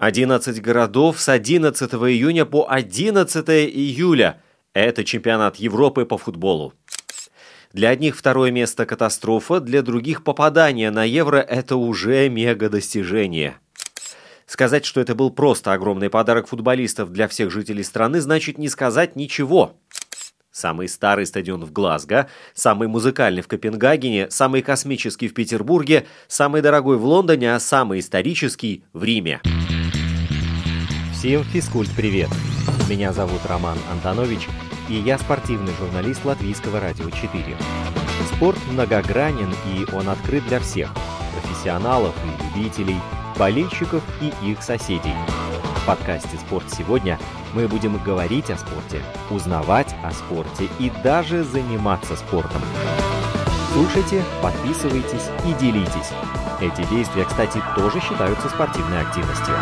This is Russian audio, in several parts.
11 городов с 11 июня по 11 июля. Это чемпионат Европы по футболу. Для одних второе место катастрофа, для других попадание на Евро – это уже мега-достижение. Сказать, что это был просто огромный подарок футболистов для всех жителей страны, значит не сказать ничего. Самый старый стадион в Глазго, самый музыкальный в Копенгагене, самый космический в Петербурге, самый дорогой в Лондоне, а самый исторический в Риме. Всем физкульт-привет! Меня зовут Роман Антонович, и я спортивный журналист Латвийского радио 4. Спорт многогранен, и он открыт для всех – профессионалов и любителей, болельщиков и их соседей. В подкасте «Спорт сегодня» мы будем говорить о спорте, узнавать о спорте и даже заниматься спортом. Слушайте, подписывайтесь и делитесь. Эти действия, кстати, тоже считаются спортивной активностью.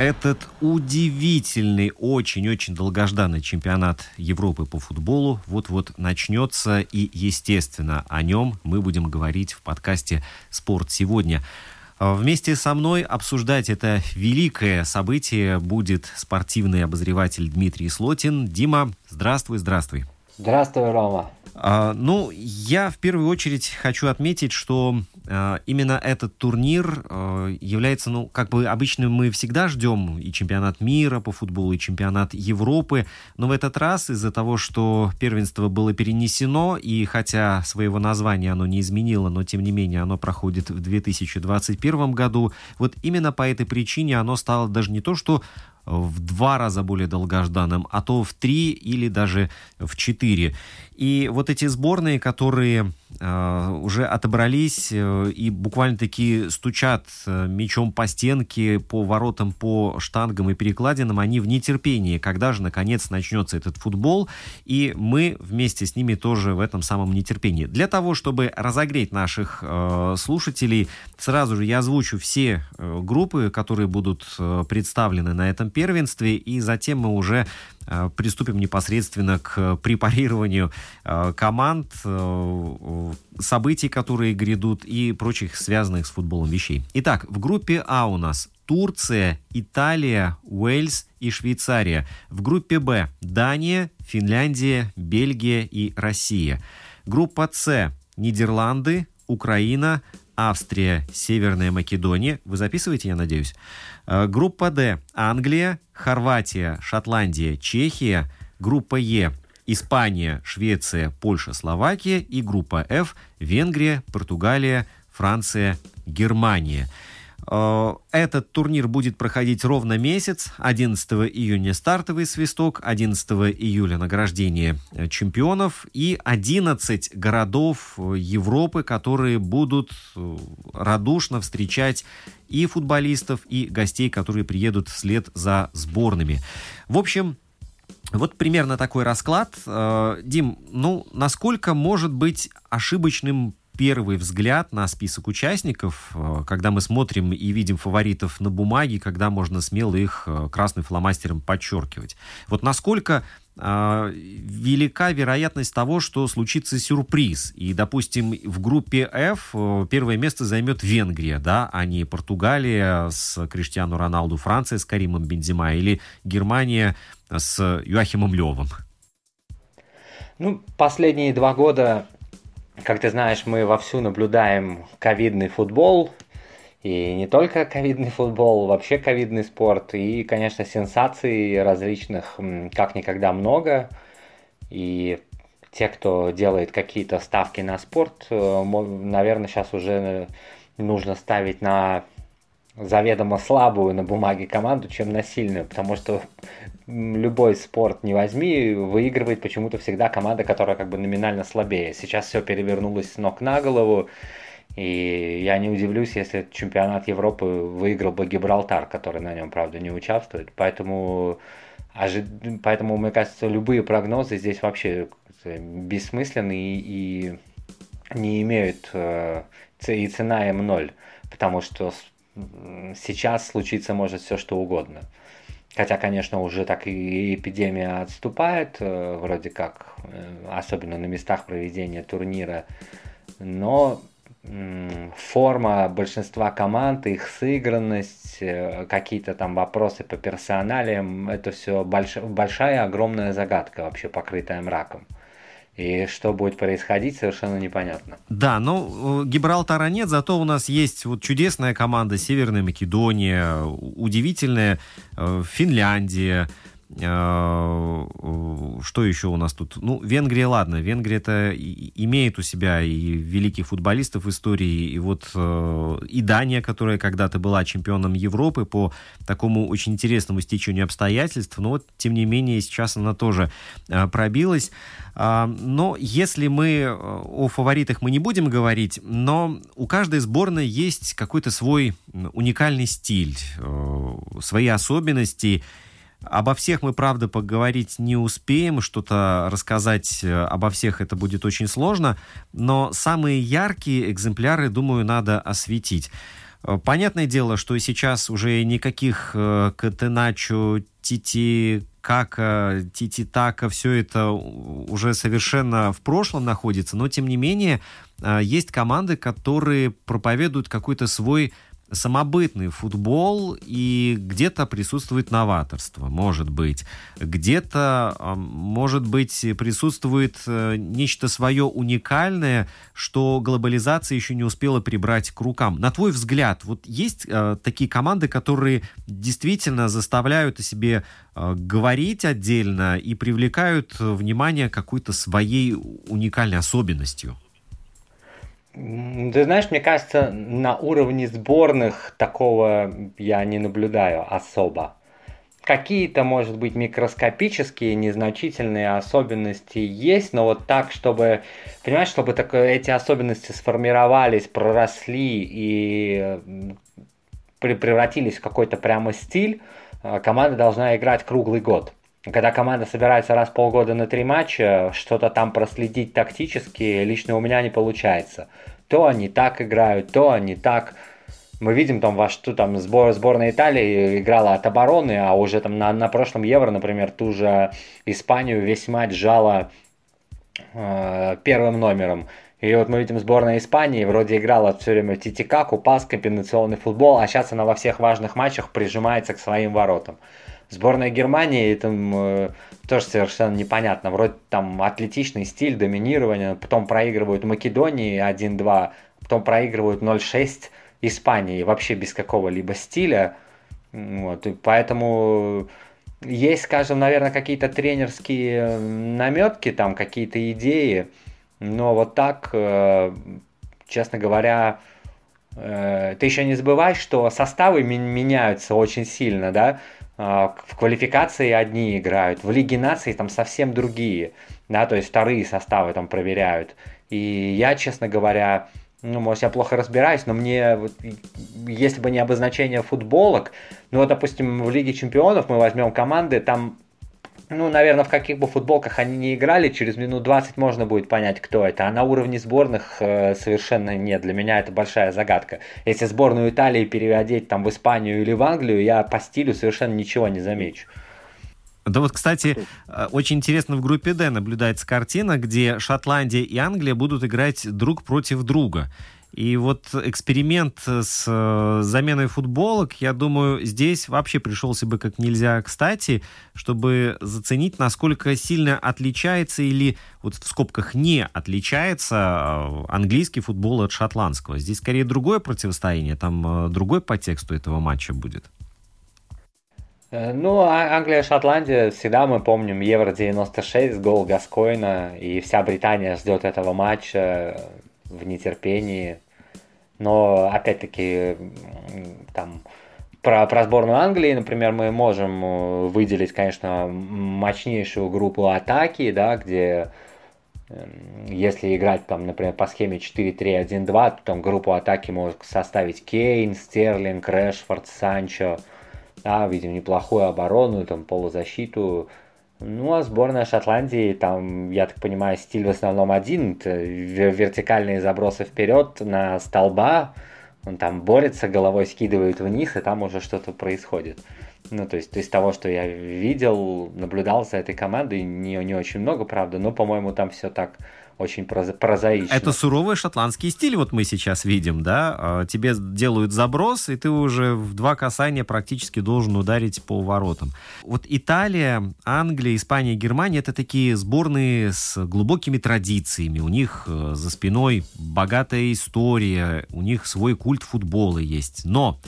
Этот удивительный, очень-очень долгожданный чемпионат Европы по футболу вот-вот начнется, и, естественно, о нем мы будем говорить в подкасте «Спорт сегодня». А вместе со мной обсуждать это великое событие будет спортивный обозреватель Дмитрий Слотин. Дима, здравствуй, здравствуй. Здравствуй, Рома. А, ну, я в первую очередь хочу отметить, что именно этот турнир а, является, ну, как бы обычно мы всегда ждем и чемпионат мира по футболу, и чемпионат Европы, но в этот раз из-за того, что первенство было перенесено, и хотя своего названия оно не изменило, но тем не менее оно проходит в 2021 году, вот именно по этой причине оно стало даже не то, что в два раза более долгожданным, а то в три или даже в четыре. И вот эти сборные, которые э, уже отобрались э, и буквально-таки стучат э, мячом по стенке, по воротам, по штангам и перекладинам, они в нетерпении, когда же, наконец, начнется этот футбол. И мы вместе с ними тоже в этом самом нетерпении. Для того, чтобы разогреть наших э, слушателей, сразу же я озвучу все э, группы, которые будут э, представлены на этом первенстве, и затем мы уже Э, приступим непосредственно к препарированию э, команд, э, событий, которые грядут и прочих связанных с футболом вещей. Итак, в группе А у нас Турция, Италия, Уэльс и Швейцария. В группе Б Дания, Финляндия, Бельгия и Россия. Группа С Нидерланды, Украина, Австрия, Северная Македония. Вы записываете, я надеюсь? Э, группа D – Англия, Хорватия, Шотландия, Чехия. Группа Е – Испания, Швеция, Польша, Словакия. И группа F – Венгрия, Португалия, Франция, Германия – Э, этот турнир будет проходить ровно месяц. 11 июня стартовый свисток, 11 июля награждение э, чемпионов и 11 городов э, Европы, которые будут радушно встречать и футболистов, и гостей, которые приедут вслед за сборными. В общем, вот примерно такой расклад. Дим, ну, насколько может быть ошибочным первый взгляд на список участников, э, когда мы смотрим и видим фаворитов на бумаге, когда можно смело их э, красным фломастером подчеркивать. Вот насколько э, велика вероятность того, что случится сюрприз. И, допустим, в группе F первое место займет Венгрия, да, а не Португалия с Криштиану Роналду, Франция с Каримом Бензима или Германия с Юахимом Левым. Ну, последние два года как ты знаешь, мы вовсю наблюдаем ковидный футбол, и не только ковидный футбол, вообще ковидный спорт. И, конечно, сенсаций различных как никогда много. И те, кто делает какие-то ставки на спорт, э, наверное, сейчас уже нужно ставить на заведомо слабую на бумаге команду, чем на сильную, потому что любой спорт не возьми, выигрывает почему-то всегда команда, которая как бы номинально слабее. Сейчас все перевернулось с ног на голову, и я не удивлюсь, если чемпионат Европы выиграл бы Гибралтар, который на нем, правда, не участвует. Поэтому, поэтому мне кажется, любые прогнозы здесь вообще бессмысленны и, и не имеют э, и цена им ноль, потому что сейчас случиться может все что угодно. Хотя, конечно, уже так и эпидемия отступает, э, вроде как, э, особенно на местах проведения турнира. Но форма большинства команд, их сыгранность, э, какие-то там вопросы по персоналиям, это все больш... большая, огромная загадка, вообще покрытая мраком. И что будет происходить, совершенно непонятно. Да, но э, Гибралтара нет, зато у нас есть вот чудесная команда Северная Македония, удивительная э, Финляндия, что еще у нас тут? Ну, Венгрия, ладно, Венгрия-то имеет у себя и великих футболистов в истории, и вот э, и Дания, которая когда-то была чемпионом Европы по такому очень интересному стечению обстоятельств, но вот, тем не менее, сейчас она тоже э, пробилась. А, но если мы э, о фаворитах мы не будем говорить, но у каждой сборной есть какой-то свой уникальный стиль, свои особенности, Обо всех мы, правда, поговорить не успеем, что-то рассказать э, обо всех это будет очень сложно, но самые яркие экземпляры, думаю, надо осветить. Э, понятное дело, что сейчас уже никаких э, Катеначо, Тити, Кака, Тити Така, все это уже совершенно в прошлом находится, но тем не менее есть команды, которые проповедуют какой-то свой самобытный футбол, и где-то присутствует новаторство, может быть. Где-то, может быть, присутствует э, нечто свое уникальное, что глобализация еще не успела прибрать к рукам. На твой взгляд, вот есть э, такие команды, которые действительно заставляют о себе э, говорить отдельно и привлекают внимание какой-то своей уникальной особенностью? Ты знаешь, мне кажется, на уровне сборных такого я не наблюдаю особо. Какие-то, может быть, микроскопические, незначительные особенности есть, но вот так, чтобы, понимаешь, чтобы так, эти особенности сформировались, проросли и превратились в какой-то прямо стиль, э, команда должна играть круглый год. Когда команда собирается раз в полгода на три матча, что-то там проследить тактически лично у меня не получается. То они так играют, то они так. Мы видим там, во что там сбор, сборная Италии играла от обороны, а уже там на, на прошлом Евро, например, ту же Испанию весь матч жала э, первым номером. И вот мы видим сборная Испании, вроде играла все время титикаку, пас, комбинационный футбол, а сейчас она во всех важных матчах прижимается к своим воротам. Сборная Германии там э, тоже совершенно непонятно. Вроде там атлетичный стиль, доминирование, потом проигрывают Македонии 1-2, потом проигрывают 0-6 Испании, вообще без какого-либо стиля. Вот, и поэтому есть, скажем, наверное, какие-то тренерские наметки, там какие-то идеи, но вот так, э, честно говоря, э, ты еще не забывай, что составы меняются очень сильно, да, в квалификации одни играют, в Лиге наций там совсем другие, да, то есть вторые составы там проверяют. И я, честно говоря, ну, может, я плохо разбираюсь, но мне, вот, если бы не обозначение футболок, ну, вот, допустим, в Лиге чемпионов мы возьмем команды, там ну, наверное, в каких бы футболках они не играли, через минут 20 можно будет понять, кто это. А на уровне сборных э, совершенно нет. Для меня это большая загадка. Если сборную Италии переводить там в Испанию или в Англию, я по стилю совершенно ничего не замечу. Да вот, кстати, э, очень интересно в группе D наблюдается картина, где Шотландия и Англия будут играть друг против друга. И вот эксперимент с э, заменой футболок, я думаю, здесь вообще пришелся бы как нельзя кстати, чтобы заценить, насколько сильно отличается или вот в скобках не отличается э, английский футбол от шотландского. Здесь скорее другое противостояние, там э, другой подтекст у этого матча будет. Ну, а Англия, Шотландия, всегда мы помним Евро-96, гол Гаскойна, и вся Британия ждет этого матча в нетерпении. Но, опять-таки, там, про, про сборную Англии, например, мы можем э, выделить, конечно, мощнейшую группу атаки, да, где если играть там, например, по схеме 4-3-1-2, то там группу атаки может составить Кейн, Стерлинг, Решфорд, Санчо. Да, видим неплохую оборону, там полузащиту. Ну, а сборная Шотландии, там, я так понимаю, стиль в основном один. Вертикальные забросы вперед на столба. Он там борется, головой скидывает вниз, и там уже что-то происходит. Ну, то есть, из того, что я видел, наблюдал за этой командой, не, не очень много, правда, но, по-моему, там все так очень прозаично. Это суровый шотландский стиль, вот мы сейчас видим, да? А, тебе делают заброс, и ты уже в два касания практически должен ударить по воротам. Вот Италия, Англия, Испания, Германия — это такие сборные с глубокими традициями. У них э, за спиной богатая история, у них свой культ футбола есть. Но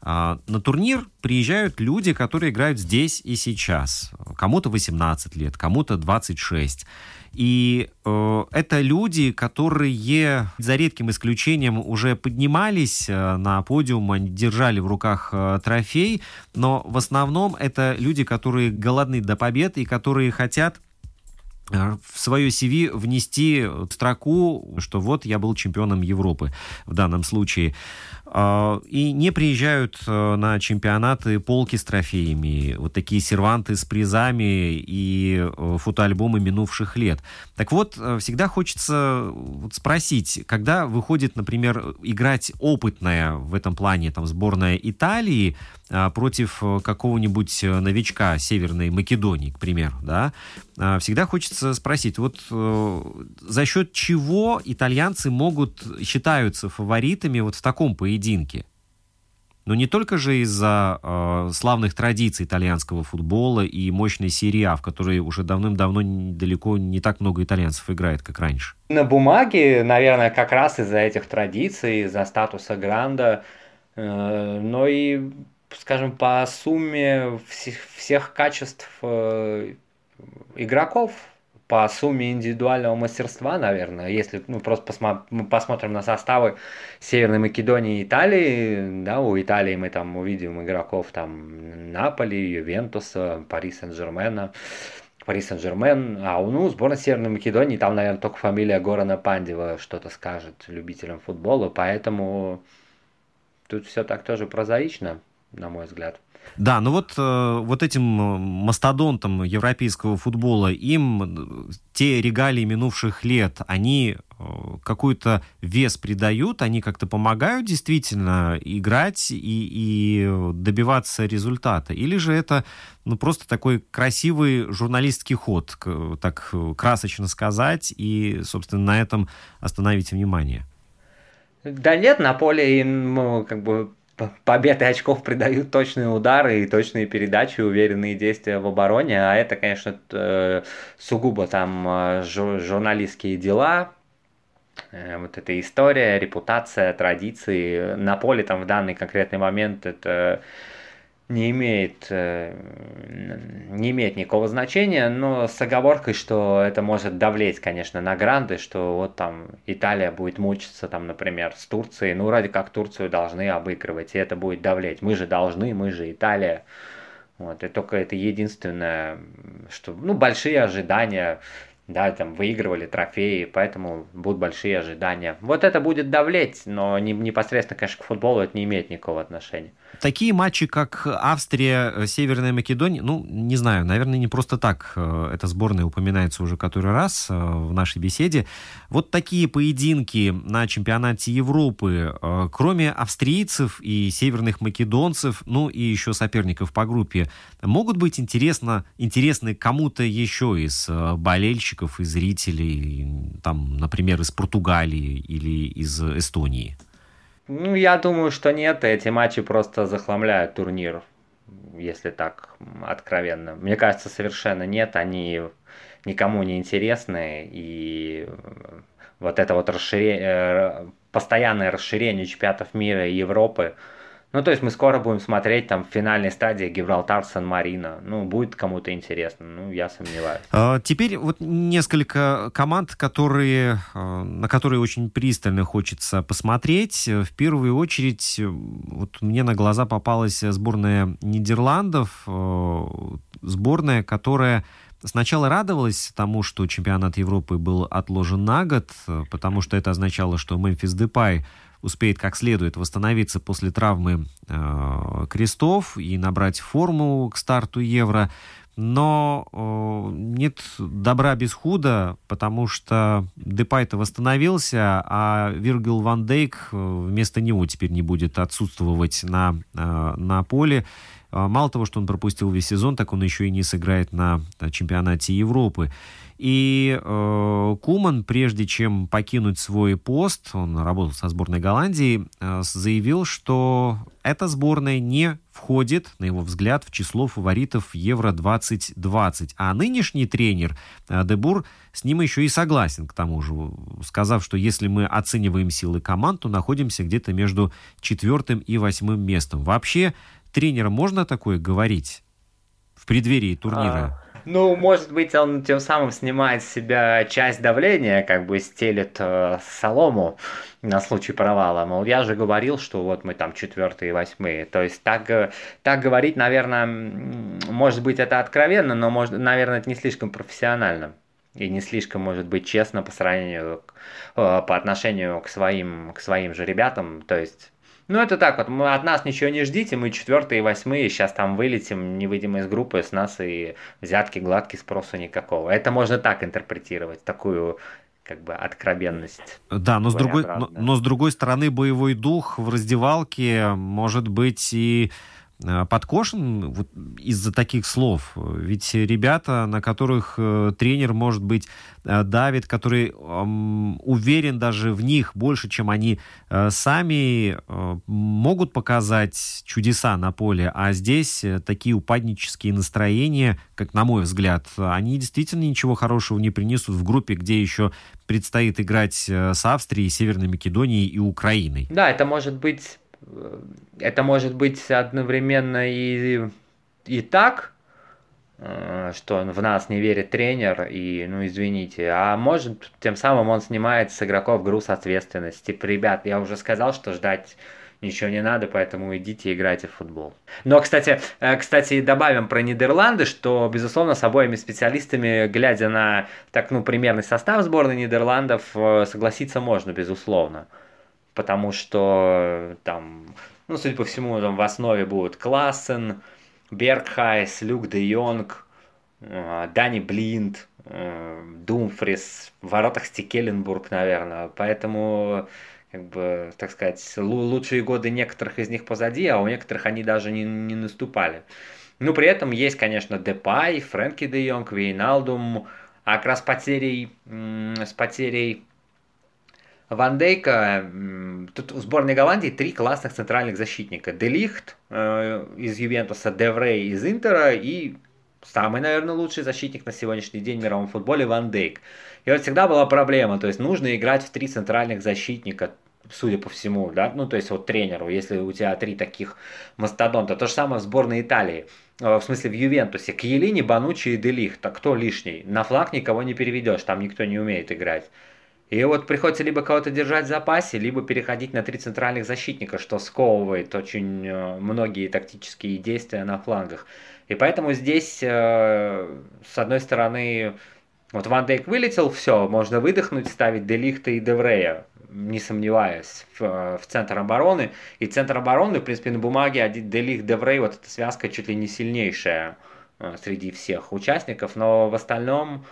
а, на турнир приезжают люди, которые играют здесь и сейчас. Кому-то 18 лет, кому-то 26. И э, это люди, которые за редким исключением уже поднимались э, на подиум, они держали в руках э, трофей, но в основном это люди, которые голодны до побед и которые хотят э, в свое CV внести строку, что вот я был чемпионом Европы в данном случае. А, и не приезжают э, на чемпионаты полки с трофеями, вот такие серванты с призами и э, фотоальбомы минувших лет. Так вот, э, всегда хочется спросить, когда выходит, например, играть опытная в этом плане там, сборная Италии, против э, какого-нибудь э, новичка Северной Македонии, к примеру, да, а, всегда хочется спросить, вот э, за счет чего итальянцы могут, считаются фаворитами вот в таком поединке? Но не только же из-за э, славных традиций итальянского футбола и мощной серии А, в которой уже давным-давно далеко не так много итальянцев играет, как раньше. На бумаге, наверное, как раз из-за этих традиций, из-за статуса Гранда, э, но и скажем, по сумме всех, всех качеств э, игроков, по сумме индивидуального мастерства, наверное, если ну, просто посмо- мы посмотрим на составы Северной Македонии и Италии, да, у Италии мы там увидим игроков там Наполи, Ювентуса, Пари Сен-Жермена, Пари Сен-Жермен, а у ну, сборной Северной Македонии, там, наверное, только фамилия Горана Пандева что-то скажет любителям футбола, поэтому тут все так тоже прозаично на мой взгляд. Да, ну вот, э, вот этим э, мастодонтам европейского футбола, им э, те регалии минувших лет, они какой-то вес придают, они как-то помогают действительно играть и, и добиваться результата? Или же это ну, просто такой красивый журналистский ход, так красочно сказать, и, собственно, на этом остановить внимание? Да нет, на поле им как бы победы очков придают точные удары и точные передачи, уверенные действия в обороне, а это, конечно, э, сугубо там э, журналистские дела, э, вот эта история, репутация, традиции. На поле там в данный конкретный момент это не имеет, э, не имеет никакого значения, но с оговоркой, что это может давлеть, конечно, на гранды, что вот там Италия будет мучиться, там, например, с Турцией, ну, ради как Турцию должны обыгрывать, и это будет давлеть. Мы же должны, мы же Италия. Вот, и только это единственное, что, ну, большие ожидания, да, там выигрывали трофеи, поэтому будут большие ожидания. Вот это будет давлеть, но не, непосредственно, конечно, к футболу это не имеет никакого отношения. Такие матчи, как Австрия, э, Северная Македония, ну, не знаю, наверное, не просто так э, эта сборная упоминается уже который раз э, в нашей беседе. Вот такие поединки на чемпионате Европы, кроме австрийцев и северных македонцев, ну и еще соперников по группе, могут быть интересно, интересны кому-то еще из болельщиков и зрителей, там, например, из Португалии или из Эстонии? Ну, я думаю, что нет. Эти матчи просто захламляют турнир, если так откровенно. Мне кажется, совершенно нет. Они никому не интересны. И вот это вот расширение, э, постоянное расширение чемпионатов мира и Европы – ну, то есть мы скоро будем смотреть там в финальной стадии Гибралтар Сан-Марино. Ну, будет кому-то интересно, ну, я сомневаюсь. А, теперь вот несколько команд, которые, а, на которые очень пристально хочется посмотреть. В первую очередь, вот мне на глаза попалась сборная Нидерландов, а, сборная, которая Сначала радовалась тому, что чемпионат Европы был отложен на год, потому что это означало, что Мемфис Депай успеет как следует восстановиться после травмы э, крестов и набрать форму к старту Евро. Но э, нет добра без худа, потому что Депай-то восстановился, а Виргил Ван Дейк э, вместо него теперь не будет отсутствовать на, э, на поле. Э, мало того, что он пропустил весь сезон, так он еще и не сыграет на чемпионате Европы. И э, Куман, прежде чем покинуть свой пост, он работал со сборной Голландии, э, заявил, что эта сборная не входит, на его взгляд, в число фаворитов Евро-2020. А нынешний тренер э, Дебур с ним еще и согласен, к тому же, сказав, что если мы оцениваем силы команд, то находимся где-то между четвертым и восьмым местом. Вообще, тренерам можно такое говорить в преддверии турнира? А... Ну, может быть, он тем самым снимает с себя часть давления, как бы стелит э, солому на случай провала. Мол, я же говорил, что вот мы там четвертые и восьмые. То есть так, э, так говорить, наверное, может быть, это откровенно, но, может, наверное, это не слишком профессионально. И не слишком, может быть, честно по сравнению, э, по отношению к своим, к своим же ребятам. То есть ну, это так вот, мы от нас ничего не ждите, мы четвертые и восьмые, сейчас там вылетим, не выйдем из группы, с нас и взятки гладкие, спроса никакого. Это можно так интерпретировать, такую как бы откровенность. Да, но с, другой, но, но с другой стороны боевой дух в раздевалке может быть и подкошен вот из-за таких слов. Ведь ребята, на которых э, тренер, может быть, э, давит, который уверен даже в них больше, чем они э, сами, э, могут показать чудеса на поле. А здесь э, такие упаднические настроения, как на мой взгляд, они действительно ничего хорошего не принесут в группе, где еще предстоит играть э, с Австрией, Северной Македонией и Украиной. Да, это может быть это может быть одновременно и, и так, э, что в нас не верит тренер, и, ну, извините, а может, тем самым он снимает с игроков груз ответственности. Типа, ребят, я уже сказал, что ждать ничего не надо, поэтому идите играйте в футбол. Но, кстати, э, кстати, добавим про Нидерланды, что, безусловно, с обоими специалистами, глядя на так, ну, примерный состав сборной Нидерландов, э, согласиться можно, безусловно потому что там, ну, судя по всему, там в основе будут Классен, Бергхайс, Люк де Йонг, э, Дани Блинд, э, Думфрис, в воротах Стикеленбург, наверное. Поэтому, как бы, так сказать, лучшие годы некоторых из них позади, а у некоторых они даже не, не наступали. Ну, при этом есть, конечно, Депай, Фрэнки де Йонг, Вейналдум, а как раз потерей, с потерей Ван Дейка, тут у сборной Голландии три классных центральных защитника. Делихт э, из Ювентуса, Деврей из Интера и самый, наверное, лучший защитник на сегодняшний день в мировом футболе Ван Дейк. И вот всегда была проблема, то есть нужно играть в три центральных защитника, судя по всему, да, ну то есть вот тренеру, если у тебя три таких мастодонта. То же самое в сборной Италии э, в смысле в Ювентусе, Кьелини, Банучи и Делихт, а кто лишний? На флаг никого не переведешь, там никто не умеет играть. И вот приходится либо кого-то держать в запасе, либо переходить на три центральных защитника, что сковывает очень э, многие тактические действия на флангах. И поэтому здесь, э, с одной стороны, вот Ван Дейк вылетел, все, можно выдохнуть, ставить Делихта и Деврея, не сомневаясь, в, в центр обороны. И центр обороны, в принципе, на бумаге Делих, Деврей, вот эта связка чуть ли не сильнейшая э, среди всех участников, но в остальном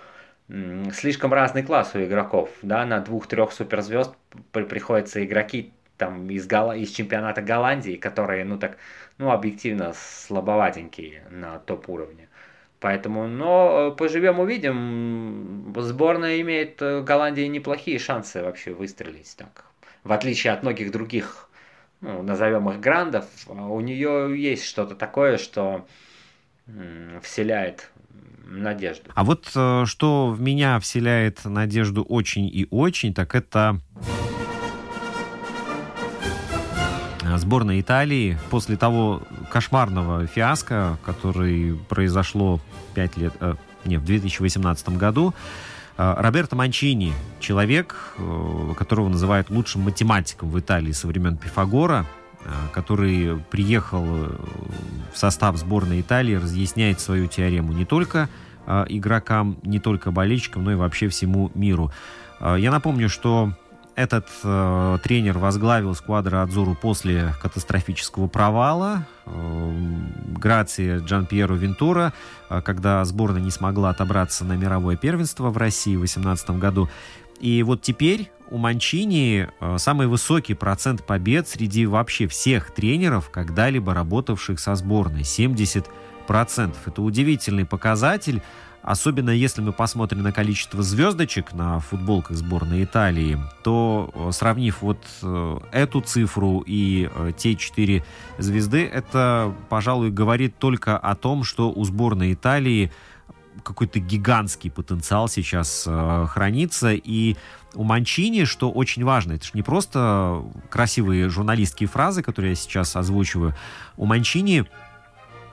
слишком разный класс у игроков, да, на двух-трех суперзвезд приходится игроки там из, Гол... из чемпионата Голландии, которые, ну так, ну объективно слабоватенькие на топ-уровне. Поэтому, но э, поживем увидим. Сборная имеет э, Голландии неплохие шансы вообще выстрелить так. В отличие от многих других, ну, назовем их грандов, у нее есть что-то такое, что вселяет надежду. А вот э, что в меня вселяет надежду очень и очень, так это сборная Италии после того кошмарного фиаско, который произошло 5 лет, э, не, в 2018 году, э, Роберто Манчини, человек, э, которого называют лучшим математиком в Италии со времен Пифагора, который приехал э, в состав сборной Италии, разъясняет свою теорему не только э, игрокам, не только болельщикам, но и вообще всему миру. Э, я напомню, что этот э, тренер возглавил сквадро Адзуру после катастрофического провала. Э, Грация Джан Пьеро Вентура, э, когда сборная не смогла отобраться на мировое первенство в России в 2018 году. И вот теперь у Манчини э, самый высокий процент побед среди вообще всех тренеров, когда-либо работавших со сборной. 70%. Это удивительный показатель. Особенно если мы посмотрим на количество звездочек на футболках сборной Италии, то э, сравнив вот э, эту цифру и те четыре звезды, это, пожалуй, говорит только о том, что у сборной Италии какой-то гигантский потенциал сейчас э, хранится. И у Манчини, что очень важно, это же не просто красивые журналистские фразы, которые я сейчас озвучиваю. У Манчини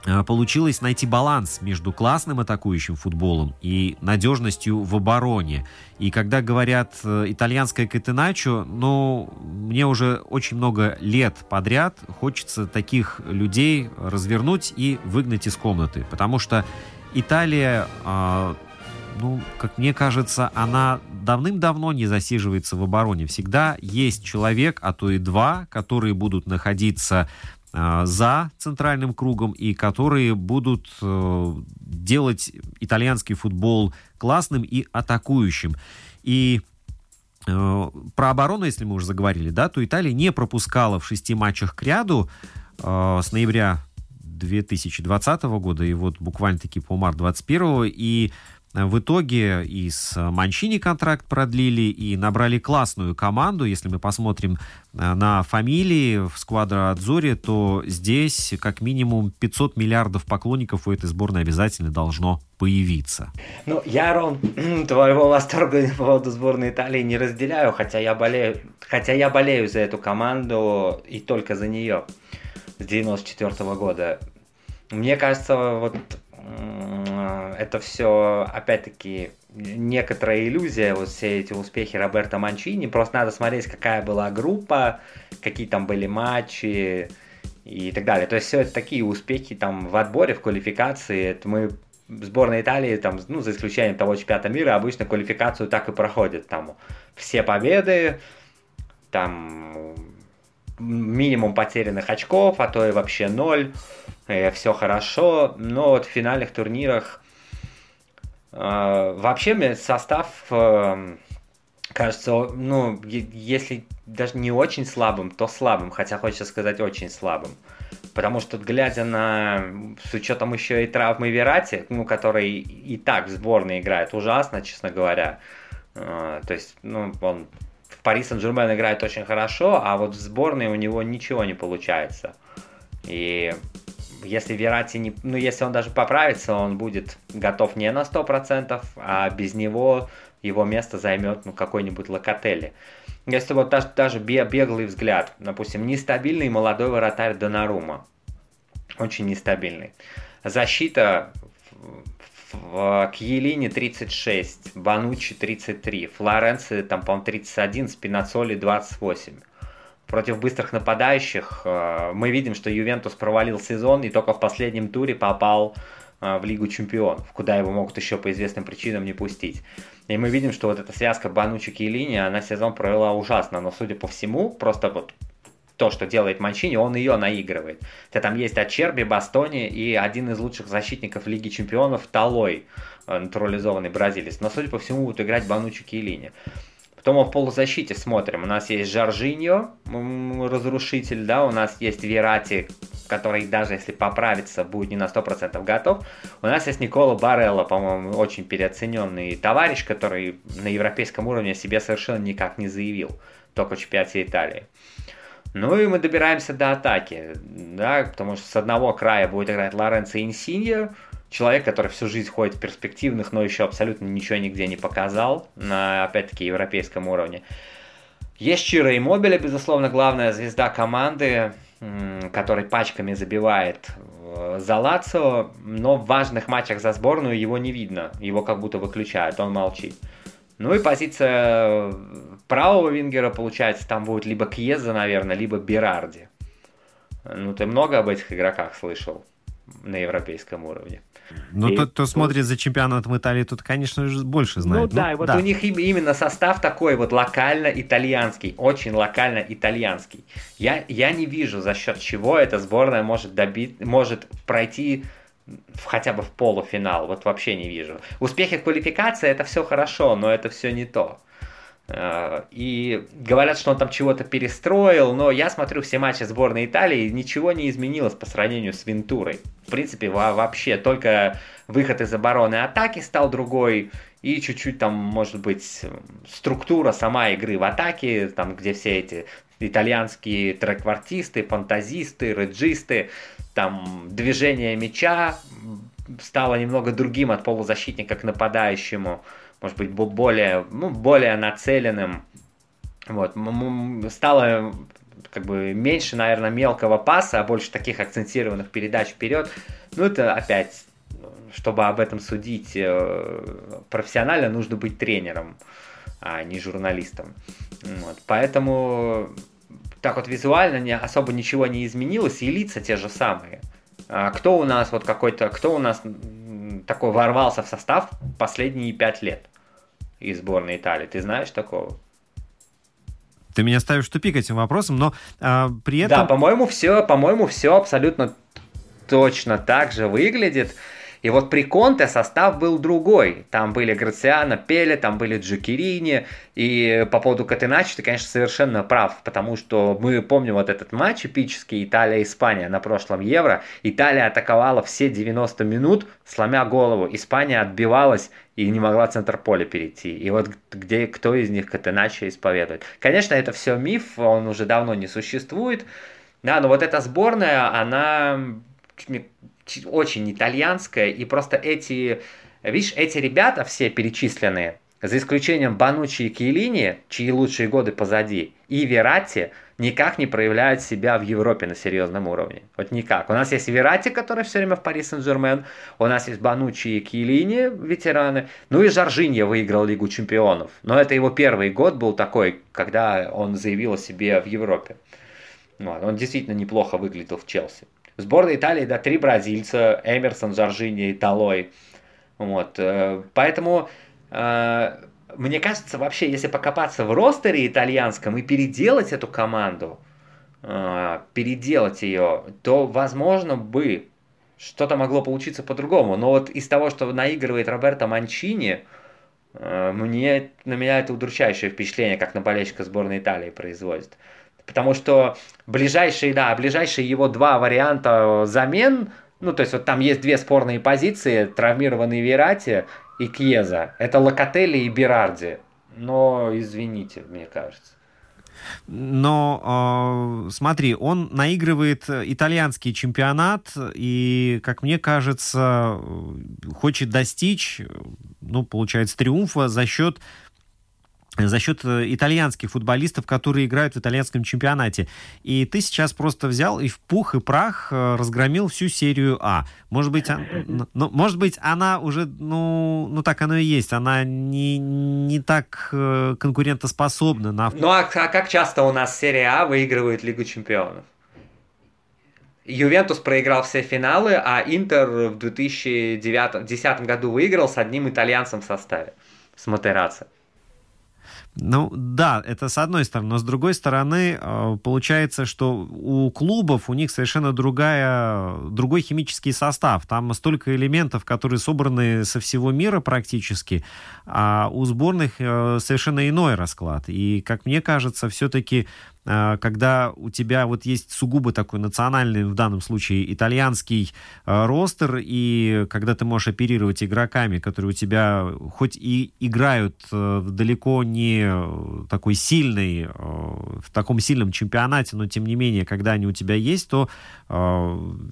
Э, получилось найти баланс между классным атакующим футболом и надежностью в обороне. И когда говорят э, итальянское катеначо, ну, мне уже очень много лет подряд хочется таких людей развернуть и выгнать из комнаты. Потому что Италия, э, ну, как мне кажется, она давным-давно не засиживается в обороне. Всегда есть человек, а то и два, которые будут находиться Э, за центральным кругом и которые будут э, делать итальянский футбол классным и атакующим. И э, про оборону, если мы уже заговорили, да, то Италия не пропускала в шести матчах к ряду с ноября 2020 года и вот буквально-таки по март 2021 и в итоге и с Манчини контракт продлили, и набрали классную команду. Если мы посмотрим э, на фамилии в сквадро Адзори, то здесь как минимум 500 миллиардов поклонников у этой сборной обязательно должно появиться. Ну, я, Рон, твоего восторга по поводу сборной Италии не разделяю, хотя я болею, хотя я болею за эту команду и только за нее с 94 -го года. Мне кажется, вот это все, опять-таки, некоторая иллюзия, вот все эти успехи Роберта Манчини. Просто надо смотреть, какая была группа, какие там были матчи и так далее. То есть все это такие успехи там в отборе, в квалификации. Это мы сборная Италии, там, ну, за исключением того чемпионата мира, обычно квалификацию так и проходит. Там все победы, там минимум потерянных очков, а то и вообще ноль. Э, все хорошо. Но вот в финальных турнирах э, вообще мне состав э, кажется, ну, если даже не очень слабым, то слабым, хотя хочется сказать очень слабым. Потому что, глядя на, с учетом еще и травмы Верати, ну, который и так в сборной играет ужасно, честно говоря. Э, то есть, ну, он в Пари Сен-Жермен играет очень хорошо, а вот в сборной у него ничего не получается. И если Верати не... Ну, если он даже поправится, он будет готов не на 100%, а без него его место займет ну, какой-нибудь Локотели. Если вот даже, даже беглый взгляд, допустим, нестабильный молодой вратарь Донарума, очень нестабильный. Защита в Кьелине 36, Банучи 33, Флоренции там, по-моему, 31, Спинацоли 28 против быстрых нападающих. Э, мы видим, что Ювентус провалил сезон и только в последнем туре попал э, в Лигу Чемпионов, куда его могут еще по известным причинам не пустить. И мы видим, что вот эта связка Банучи и Лини, она сезон провела ужасно, но судя по всему, просто вот то, что делает Манчини, он ее наигрывает. Хотя там есть Ачерби, Бастони и один из лучших защитников Лиги Чемпионов Талой, э, натурализованный бразилец. Но, судя по всему, будут играть Банучи и Лини. Потом мы в полузащите смотрим. У нас есть Жоржиньо, разрушитель, да, у нас есть Верати, который даже если поправится, будет не на 100% готов. У нас есть Никола Барелло, по-моему, очень переоцененный товарищ, который на европейском уровне себе совершенно никак не заявил, только в чемпионате Италии. Ну и мы добираемся до атаки, да, потому что с одного края будет играть Лоренцо Инсиньо, человек, который всю жизнь ходит в перспективных, но еще абсолютно ничего нигде не показал на, опять-таки, европейском уровне. Есть Чиро и Мобиля, безусловно, главная звезда команды, который пачками забивает э, за Лацио, но в важных матчах за сборную его не видно, его как будто выключают, он молчит. Ну и позиция правого вингера, получается, там будет либо Кьеза, наверное, либо Берарди. Ну, ты много об этих игроках слышал на европейском уровне. Ну, и, тот, кто смотрит за чемпионатом Италии, тут, конечно же, больше знает. Ну, да, и вот да. у них именно состав такой вот локально-итальянский, очень локально-итальянский. Я, я не вижу, за счет чего эта сборная может, добить, может пройти в, хотя бы в полуфинал. Вот вообще не вижу. Успехи в квалификации это все хорошо, но это все не то. Э, и говорят, что он там чего-то перестроил, но я смотрю все матчи сборной Италии, ничего не изменилось по сравнению с Вентурой. В принципе, вообще, только выход из обороны атаки стал другой, и чуть-чуть там, может быть, структура сама игры в атаке, там, где все эти итальянские треквартисты, фантазисты, реджисты, там, движение мяча стало немного другим от полузащитника к нападающему может быть, более, ну, более нацеленным. Вот. Стало как бы меньше, наверное, мелкого паса, а больше таких акцентированных передач вперед. Ну, это опять, чтобы об этом судить э, профессионально, нужно быть тренером, а не журналистом. Вот. Поэтому так вот визуально не, особо ничего не изменилось, и лица те же самые. А кто у нас вот какой-то, кто у нас такой ворвался в состав последние пять лет? Из сборной Италии. Ты знаешь такого? Ты меня ставишь в тупик этим вопросом, но а, при этом... Да, по-моему, все, по-моему, все абсолютно точно так же выглядит. И вот при Конте состав был другой. Там были Грациано, Пеле, там были Джекерини. И по поводу Катеначи ты, конечно, совершенно прав, потому что мы помним вот этот матч эпический Италия-Испания на прошлом Евро. Италия атаковала все 90 минут, сломя голову. Испания отбивалась и не могла центр поля перейти. И вот где кто из них Катеначи исповедует. Конечно, это все миф, он уже давно не существует. Да, но вот эта сборная, она очень итальянская, и просто эти, видишь, эти ребята все перечисленные, за исключением Банучи и Киелини, чьи лучшие годы позади, и Верати, никак не проявляют себя в Европе на серьезном уровне. Вот никак. У нас есть Верати, который все время в Пари Сен-Жермен, у нас есть Банучи и Киелини, ветераны, ну и Жоржинья выиграл Лигу Чемпионов. Но это его первый год был такой, когда он заявил о себе в Европе. Ну, он действительно неплохо выглядел в Челси. В сборной Италии, да, три бразильца, Эмерсон, Жоржини и Талой. Вот, э, поэтому э, мне кажется, вообще, если покопаться в ростере итальянском и переделать эту команду, э, переделать ее, то, возможно, бы что-то могло получиться по-другому. Но вот из того, что наигрывает Роберто Манчини, мне, на меня это удручающее впечатление, как на болельщика сборной Италии производит. Потому что ближайшие, да, ближайшие его два варианта замен, ну, то есть вот там есть две спорные позиции, травмированный Верати и Кьеза. Это Локотели и Берарди. Но, извините, мне кажется. Но э, смотри, он наигрывает итальянский чемпионат и, как мне кажется, хочет достичь, ну, получается, триумфа за счет за счет э, итальянских футболистов, которые играют в итальянском чемпионате. И ты сейчас просто взял и в пух и прах э, разгромил всю серию А. Может быть, ну, может быть она уже, ну, ну так оно и есть, она не, не так э, конкурентоспособна. На... Ну а, а как часто у нас серия А выигрывает Лигу чемпионов? Ювентус проиграл все финалы, а Интер в 2010 году выиграл с одним итальянцем в составе, с Матераци. Ну да, это с одной стороны, но с другой стороны э, получается, что у клубов у них совершенно другая, другой химический состав. Там столько элементов, которые собраны со всего мира практически, а у сборных э, совершенно иной расклад. И, как мне кажется, все-таки когда у тебя вот есть сугубо такой национальный, в данном случае итальянский э, ростер, и когда ты можешь оперировать игроками, которые у тебя хоть и играют э, далеко не такой сильный, в таком сильном чемпионате, но тем не менее, когда они у тебя есть, то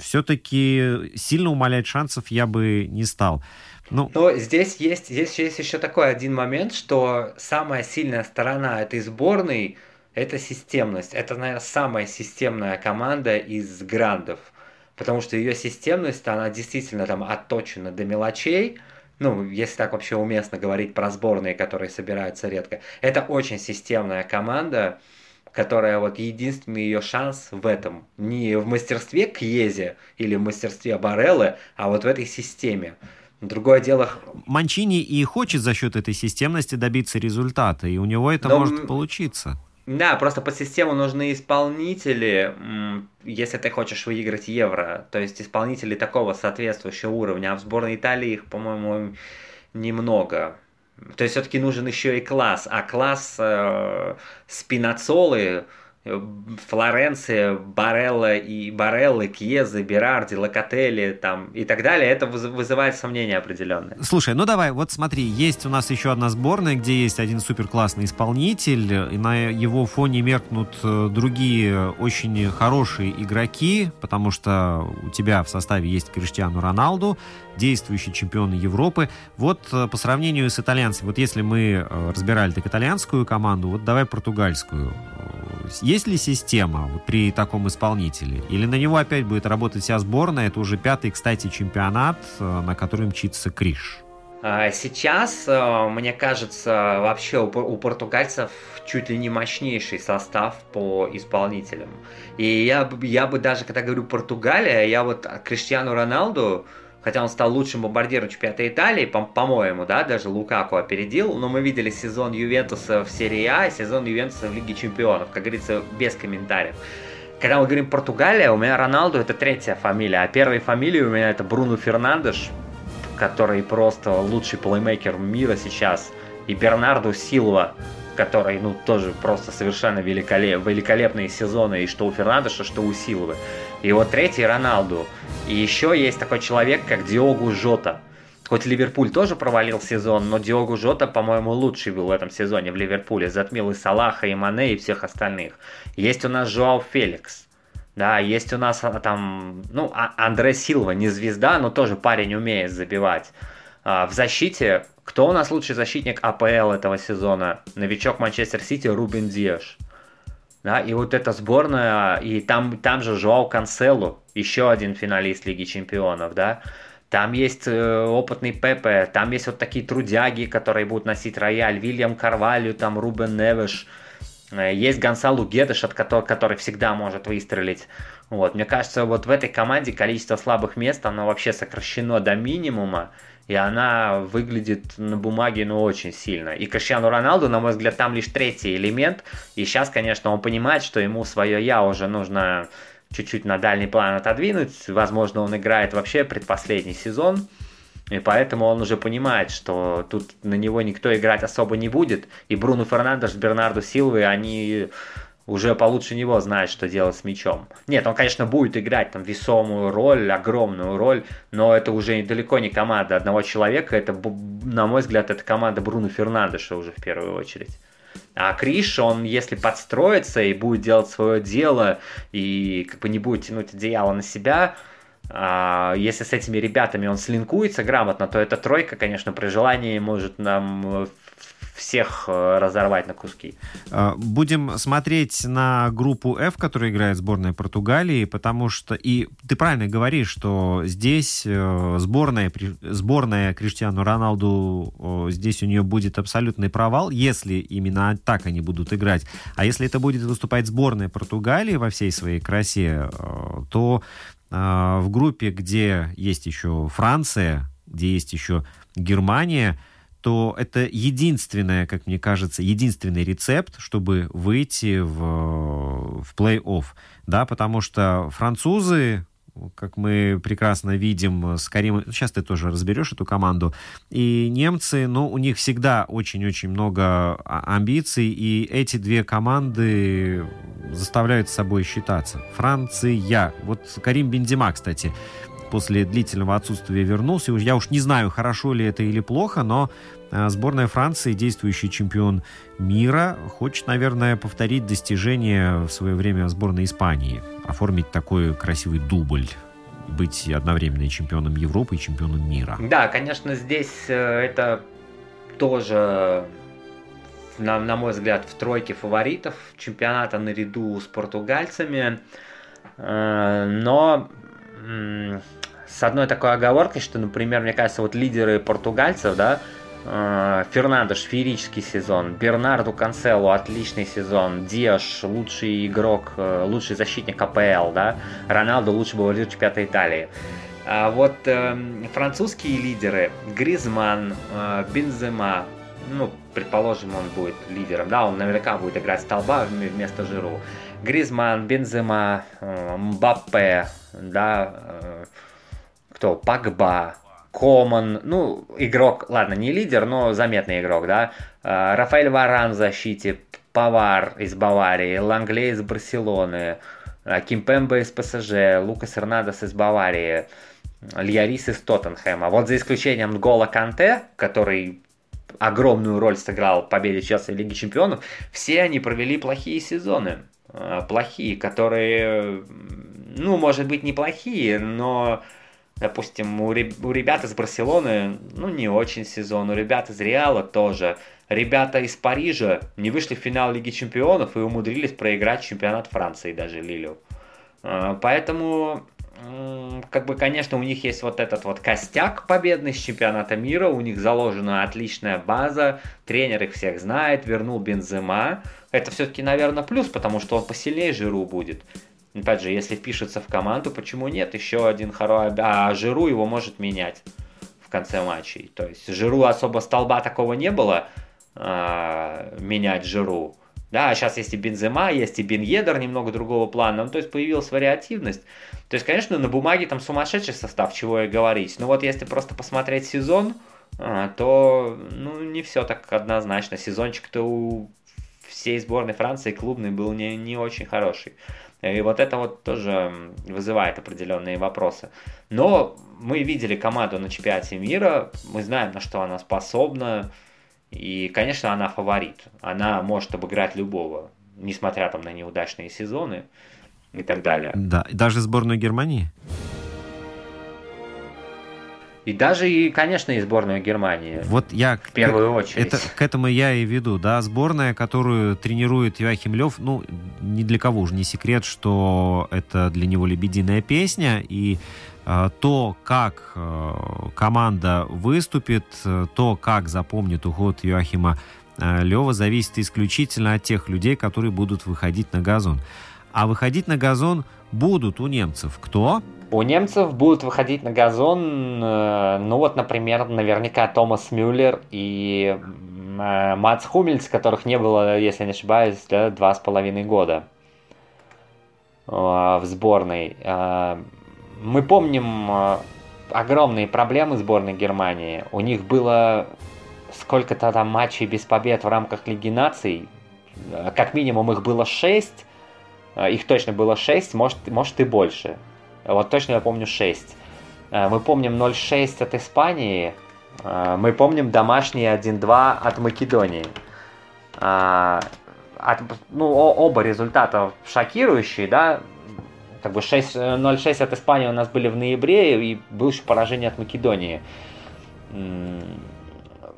все-таки сильно умалять шансов я бы не стал. Ну... Но здесь есть, здесь есть еще такой один момент, что самая сильная сторона этой сборной – это системность. Это, наверное, самая системная команда из грандов. Потому что ее системность, она действительно там отточена до мелочей. Ну, если так вообще уместно говорить про сборные, которые собираются редко. Это очень системная команда, которая вот единственный ее шанс в этом. Не в мастерстве Кьезе или в мастерстве Бареллы, а вот в этой системе. Другое дело... Манчини и хочет за счет этой системности добиться результата, и у него это Но... может получиться. Да, просто под систему нужны исполнители, если ты хочешь выиграть евро. То есть исполнители такого соответствующего уровня. А в сборной Италии их, по-моему, немного. То есть все-таки нужен еще и класс. А класс э, Спинацолы, Флоренция, Барелла и Бареллы, Кьезы, Берарди, Локотели там и так далее, это вызывает сомнения определенные. Слушай, ну давай, вот смотри, есть у нас еще одна сборная, где есть один супер классный исполнитель, и на его фоне меркнут э, другие очень хорошие игроки, потому что у тебя в составе есть Криштиану Роналду, действующий чемпион Европы. Вот э, по сравнению с итальянцами, вот если мы э, разбирали так итальянскую команду, вот давай португальскую есть ли система при таком исполнителе? Или на него опять будет работать вся сборная? Это уже пятый, кстати, чемпионат, э, на который мчится Криш. А, сейчас, э, мне кажется, вообще у португальцев чуть ли не мощнейший состав по исполнителям. И я, я бы даже, когда говорю Португалия, я вот Криштиану Роналду, хотя он стал лучшим бомбардиром чемпионата Италии, по- по-моему, да, даже Лукаку опередил, но мы видели сезон Ювентуса в серии А и сезон Ювентуса в Лиге Чемпионов, как говорится, без комментариев. Когда мы говорим Португалия, у меня Роналду это третья фамилия, а первой фамилией у меня это Бруно Фернандеш, который просто лучший плеймейкер мира сейчас, и Бернарду Силва, который, ну, тоже просто совершенно великолеп, великолепные сезоны, и что у Фернандеша, что у Силвы. И вот третий Роналду. И еще есть такой человек, как Диогу Жота. Хоть Ливерпуль тоже провалил сезон, но Диогу Жота, по-моему, лучший был в этом сезоне в Ливерпуле. Затмил и Салаха, и Мане, и всех остальных. Есть у нас Жоау Феликс. Да, есть у нас а, там, ну, а, Андре Силва, не звезда, но тоже парень умеет забивать. А, в защите, кто у нас лучший защитник АПЛ этого сезона? Новичок Манчестер Сити Рубин Диаш. Да, и вот эта сборная, и там, там же Жуау Канцелу, еще один финалист Лиги Чемпионов, да, там есть э, опытный Пепе, там есть вот такие трудяги, которые будут носить рояль, Вильям Карвалью, там Рубен Невеш, э, есть Гонсалу Гедеш, от которого, который всегда может выстрелить. Вот, мне кажется, вот в этой команде количество слабых мест, оно вообще сокращено до минимума, и она выглядит на бумаге, ну, очень сильно. И Криштиану Роналду, на мой взгляд, там лишь третий элемент, и сейчас, конечно, он понимает, что ему свое «я» уже нужно чуть-чуть на дальний план отодвинуть, возможно, он играет вообще предпоследний сезон, и поэтому он уже понимает, что тут на него никто играть особо не будет, и Бруно Фернандеш Бернарду Силвой, они уже получше него знает, что делать с мячом. Нет, он, конечно, будет играть там весомую роль, огромную роль, но это уже далеко не команда одного человека, это, на мой взгляд, это команда Бруно Фернандеша уже в первую очередь. А Криш, он если подстроится и будет делать свое дело, и как бы не будет тянуть одеяло на себя, а если с этими ребятами он слинкуется грамотно, то эта тройка, конечно, при желании может нам всех э, разорвать на куски. А, будем смотреть на группу F, которая играет сборная Португалии, потому что, и ты правильно говоришь, что здесь э, сборная, сборная Криштиану Роналду, здесь у нее будет абсолютный провал, если именно так они будут играть. А если это будет выступать сборная Португалии во всей своей красе, э, то в группе, где есть еще Франция, где есть еще Германия, то это единственное, как мне кажется, единственный рецепт, чтобы выйти в, в плей-офф. Да, потому что французы, как мы прекрасно видим с Каримом, сейчас ты тоже разберешь эту команду, и немцы, ну, у них всегда очень-очень много а, амбиций, и эти две команды заставляют с собой считаться. Франция. Вот Карим Бензима, кстати, после длительного отсутствия вернулся. Я уж не знаю, хорошо ли это или плохо, но э, сборная Франции, действующий чемпион мира, хочет, наверное, повторить достижения в свое время сборной Испании, оформить такой красивый дубль быть одновременно и чемпионом Европы, и чемпионом мира. Да, конечно, здесь э, это тоже, на, на мой взгляд, в тройке фаворитов чемпионата наряду с португальцами. Э, но с одной такой оговоркой, что, например, мне кажется, вот лидеры португальцев, да, э, Фернандо феерический сезон, Бернарду Канцелу отличный сезон, Диаш лучший игрок, э, лучший защитник АПЛ, да, Роналду лучший бомбардир чемпионата Италии. А вот э, французские лидеры Гризман, э, Бензема, ну, предположим, он будет лидером, да, он наверняка будет играть столба вместо Жиру. Гризман, Бензема, э, Мбаппе, да, э, кто, Пагба, Коман, ну, игрок, ладно, не лидер, но заметный игрок, да, а, Рафаэль Варан в защите, Павар из Баварии, Ланглей из Барселоны, а, Кимпембе из ПСЖ, Лукас Эрнадес из Баварии, Льярис из Тоттенхэма. Вот за исключением Гола Канте, который огромную роль сыграл в победе Челси в Лиге Чемпионов, все они провели плохие сезоны. А, плохие, которые, ну, может быть, неплохие, но Допустим, у, у ребят из Барселоны, ну, не очень сезон, у ребят из Реала тоже. Ребята из Парижа не вышли в финал Лиги Чемпионов и умудрились проиграть чемпионат Франции даже Лилю. А, поэтому, как бы, конечно, у них есть вот этот вот костяк победный с чемпионата мира, у них заложена отличная база, тренер их всех знает, вернул Бензема. Это все-таки, наверное, плюс, потому что он посильнее Жиру будет. Опять же, если впишется в команду, почему нет? Еще один хороший... А Жиру его может менять в конце матчей. То есть Жиру особо столба такого не было а, менять Жиру. Да, а сейчас есть и Бензема, есть и Беньедер немного другого плана. Ну, то есть появилась вариативность. То есть, конечно, на бумаге там сумасшедший состав, чего и говорить. Но вот если просто посмотреть сезон, а, то ну, не все так однозначно. Сезончик-то у всей сборной Франции клубный был не, не очень хороший. И вот это вот тоже вызывает определенные вопросы. Но мы видели команду на чемпионате мира, мы знаем, на что она способна. И, конечно, она фаворит. Она может обыграть любого, несмотря там на неудачные сезоны и так далее. Да, и даже сборную Германии? И даже, и, конечно, и сборную Германии. Вот я в первую к, очередь. Это, к этому я и веду, да. Сборная, которую тренирует Яхим Лев, ну, ни для кого уже не секрет, что это для него лебединая песня, и э, то, как э, команда выступит, э, то, как запомнит уход Йоахима э, Лева, зависит исключительно от тех людей, которые будут выходить на газон. А выходить на газон будут у немцев кто? У немцев будут выходить на газон, э, ну вот, например, наверняка Томас Мюллер и э, Мац Хумельц, которых не было, если не ошибаюсь, да, два с половиной года э, в сборной. Мы помним огромные проблемы сборной Германии. У них было сколько-то там матчей без побед в рамках Лиги наций. Как минимум их было шесть. Их точно было шесть, может, может и больше. Вот точно я помню 6. Э, мы помним 0-6 от Испании. Э, мы помним домашние 1-2 от Македонии. Э, от, ну, оба результата шокирующие, да. Как бы 0-6 от Испании у нас были в ноябре, и было еще поражение от Македонии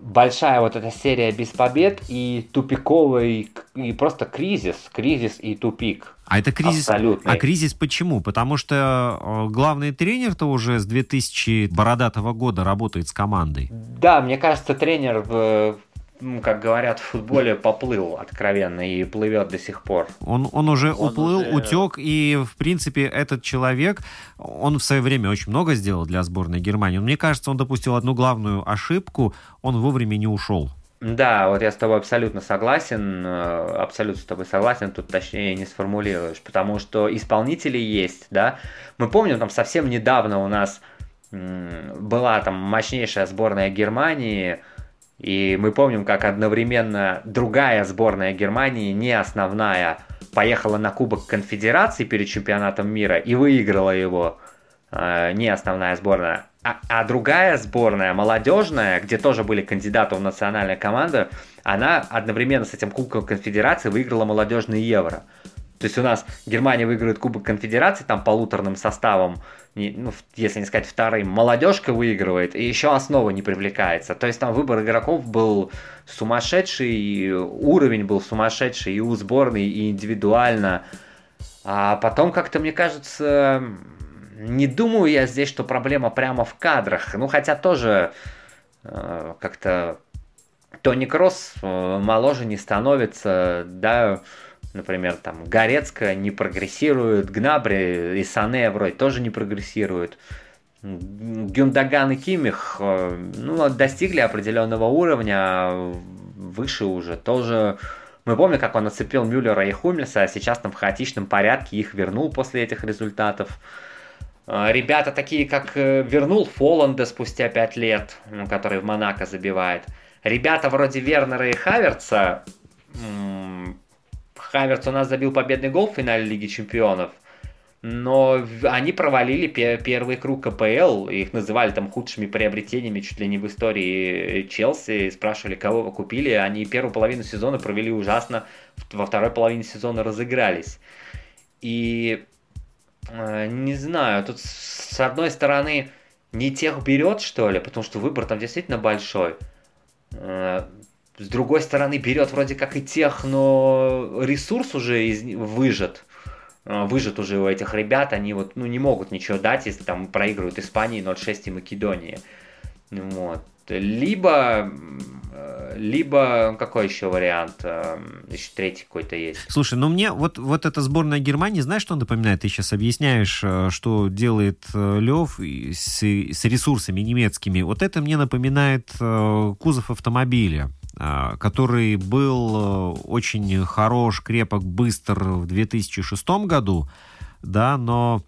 большая вот эта серия без побед и тупиковый, и просто кризис, кризис и тупик. А это кризис, Абсолютный. а кризис почему? Потому что э, главный тренер-то уже с 2000 бородатого года работает с командой. Да, мне кажется, тренер в ну, как говорят в футболе, поплыл откровенно и плывет до сих пор. Он, он уже он уплыл, уже... утек, и, в принципе, этот человек, он в свое время очень много сделал для сборной Германии. Мне кажется, он допустил одну главную ошибку, он вовремя не ушел. Да, вот я с тобой абсолютно согласен, э, абсолютно с тобой согласен, тут точнее не сформулируешь, потому что исполнители есть, да. Мы помним, там совсем недавно у нас была там мощнейшая сборная Германии, и мы помним, как одновременно другая сборная Германии, не основная, поехала на Кубок Конфедерации перед чемпионатом мира и выиграла его, э, не основная сборная. А, а другая сборная, молодежная, где тоже были кандидаты в национальную команду, она одновременно с этим Кубком Конфедерации выиграла молодежный Евро. То есть у нас Германия выигрывает Кубок Конфедерации там полуторным составом, не, ну, если не сказать вторым, молодежка выигрывает, и еще основа не привлекается. То есть там выбор игроков был сумасшедший, уровень был сумасшедший и у сборной, и индивидуально. А потом как-то, мне кажется, не думаю я здесь, что проблема прямо в кадрах. Ну, хотя тоже э, как-то Тони Кросс э, моложе не становится, да, Например, там Горецко не прогрессирует, Гнабри и Сане вроде тоже не прогрессируют. Гюндаган и Кимих э, ну, достигли определенного уровня, выше уже тоже. Мы помним, как он нацепил Мюллера и Хумельса, а сейчас там в хаотичном порядке их вернул после этих результатов. А, ребята такие, как э, вернул Фоланда спустя 5 лет, который в Монако забивает. Ребята вроде Вернера и Хаверца. Хаверц у нас забил победный гол в финале Лиги Чемпионов. Но они провалили первый круг КПЛ, их называли там худшими приобретениями чуть ли не в истории Челси, спрашивали, кого вы купили, они первую половину сезона провели ужасно, во второй половине сезона разыгрались. И Э, не знаю, тут с одной стороны не тех берет, что ли, потому что выбор там действительно большой. Э, с другой стороны, берет вроде как и тех, но ресурс уже из, выжат. Э, выжат уже у этих ребят, они вот ну, не могут ничего дать, если там проигрывают Испании 0-6 и Македонии. Вот. Либо либо какой еще вариант? Эм, еще третий какой-то есть. Слушай, ну мне вот, вот эта сборная Германии, знаешь, что напоминает? Ты сейчас объясняешь, э, что делает э, Лев с, с ресурсами немецкими. Вот это мне напоминает э, кузов автомобиля который был очень хорош, крепок, быстр в 2006 году, да, но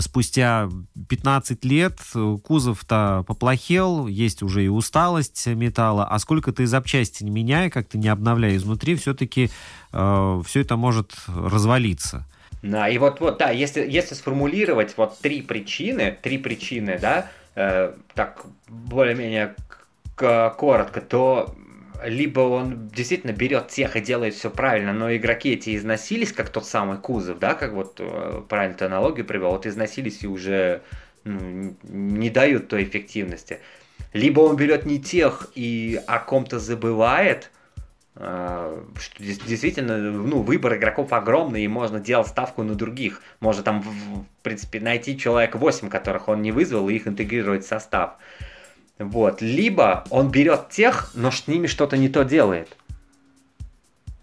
Спустя 15 лет кузов-то поплохел, есть уже и усталость металла, а сколько ты запчасти не меняй, как ты не обновляй изнутри, все-таки э, все это может развалиться. Да, и вот, вот да, если, если сформулировать вот три причины, три причины, да, э, так более-менее коротко, то либо он действительно берет тех и делает все правильно, но игроки эти износились, как тот самый кузов, да, как вот э, правильно ты аналогию привел, вот износились и уже ну, не дают той эффективности. Либо он берет не тех и о ком-то забывает, э, что действительно, ну, выбор игроков огромный, и можно делать ставку на других. Можно там, в принципе, найти человек 8, которых он не вызвал, и их интегрировать в состав. Вот. Либо он берет тех, но с ними что-то не то делает.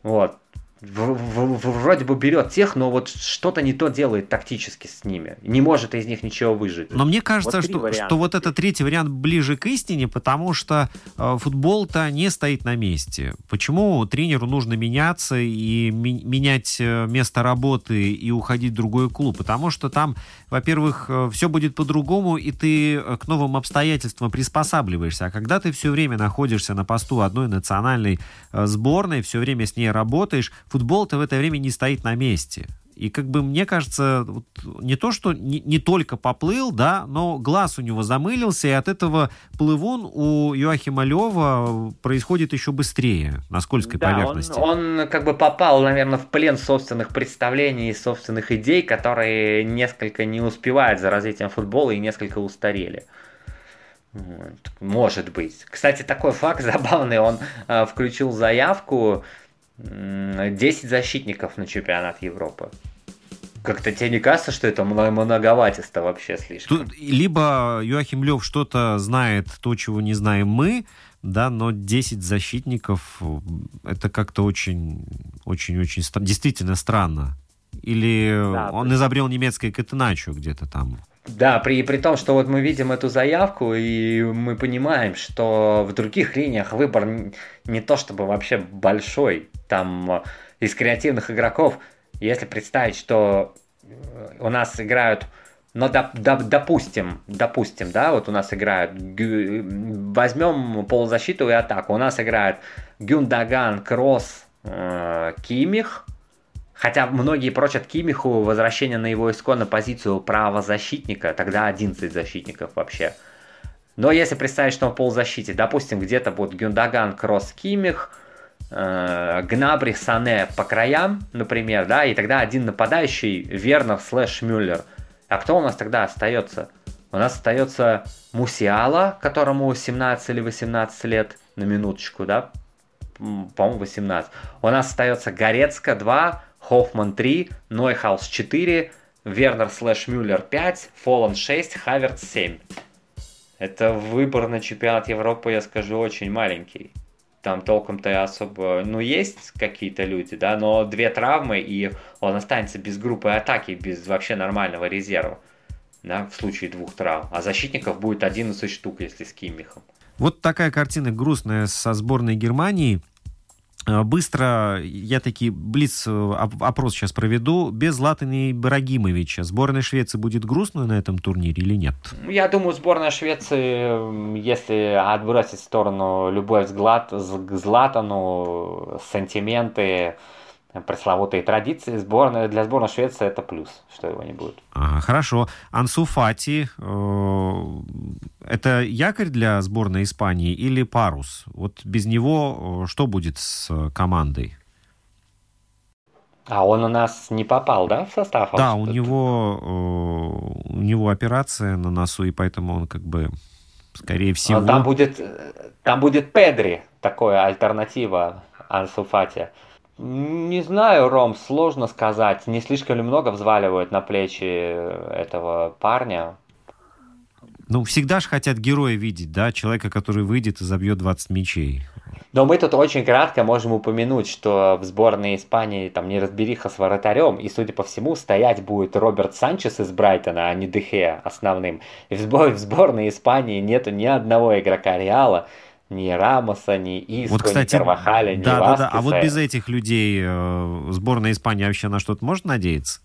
Вот вроде бы берет тех, но вот что-то не то делает тактически с ними. Не может из них ничего выжить. Но мне кажется, вот что, что вот этот третий вариант ближе к истине, потому что э, футбол-то не стоит на месте. Почему тренеру нужно меняться и ми- менять э, место работы и уходить в другой клуб? Потому что там, во-первых, э, все будет по-другому, и ты э, к новым обстоятельствам приспосабливаешься. А когда ты все время находишься на посту одной национальной э, сборной, все время с ней работаешь, футбол-то в это время не стоит на месте. И как бы мне кажется, вот, не то, что не, не только поплыл, да, но глаз у него замылился, и от этого плывун у Юахима Лева происходит еще быстрее на скользкой да, поверхности. Он, он как бы попал, наверное, в плен собственных представлений и собственных идей, которые несколько не успевают за развитием футбола и несколько устарели. Может быть. Кстати, такой факт забавный. Он э, включил заявку 10 защитников на чемпионат Европы. Как-то тебе не кажется, что это многоватисто вообще слишком? Тут, либо Юахим Лев что-то знает, то, чего не знаем мы, да, но 10 защитников это как-то очень, очень, очень действительно странно. Или да, он изобрел немецкое катеначо где-то там. Да, при, при том, что вот мы видим эту заявку, и мы понимаем, что в других линиях выбор не то чтобы вообще большой. Там э, из креативных игроков, если представить, что э, у нас играют, ну, доп, доп, допустим, допустим, да, вот у нас играют, возьмем полузащиту и атаку, у нас играют Гюндаган, Кросс, э, Кимих, Хотя многие прочат Кимиху возвращение на его исконную позицию правозащитника, тогда 11 защитников вообще. Но если представить, что он в полузащите, допустим, где-то будет Гюндаган, Кросс, Кимих, э, Гнабри, Сане по краям, например, да, и тогда один нападающий Вернер слэш Мюллер. А кто у нас тогда остается? У нас остается Мусиала, которому 17 или 18 лет, на минуточку, да, по-моему, 18. У нас остается Горецка 2, Хоффман 3, Нойхаус 4, Вернер слэш Мюллер 5, Фолланд 6, Хавертц 7. Это выбор на чемпионат Европы, я скажу, очень маленький. Там толком-то особо... Ну, есть какие-то люди, да, но две травмы, и он останется без группы атаки, без вообще нормального резерва. Да, в случае двух травм. А защитников будет 11 штук, если с Киммихом. Вот такая картина грустная со сборной Германии. Э, быстро, я таки блиц э, сейчас проведу. Без Златана Ибрагимовича сборная Швеции будет грустно на этом турнире или нет? Я думаю, сборная Швеции, если отбросить в сторону взгляд к Златану, сантименты, пресловутые традиции, сборная, для сборной Швеции это плюс, что его не будет. Ага, хорошо. Ансу Фати, э, это якорь для сборной Испании или парус? Вот без него э, что будет с командой? А он у нас не попал, да, в состав? Да, у него, э, у него операция на носу, и поэтому он как бы, скорее всего... там будет, там будет Педри, такая альтернатива Ансу Фати. Не знаю, Ром, сложно сказать. Не слишком ли много взваливают на плечи этого парня? Ну, всегда же хотят героя видеть, да, человека, который выйдет и забьет 20 мячей. Но мы тут очень кратко можем упомянуть, что в сборной Испании там не разбериха с вратарем, и, судя по всему, стоять будет Роберт Санчес из Брайтона, а не Дехе основным. И в, сбор, в сборной Испании нету ни одного игрока Реала, ни Рамоса, ни Иско, вот, кстати, ни Карвахаля, ни да, Васкеса. Да, да, а вот без этих людей э, сборная Испании вообще на что-то может надеяться?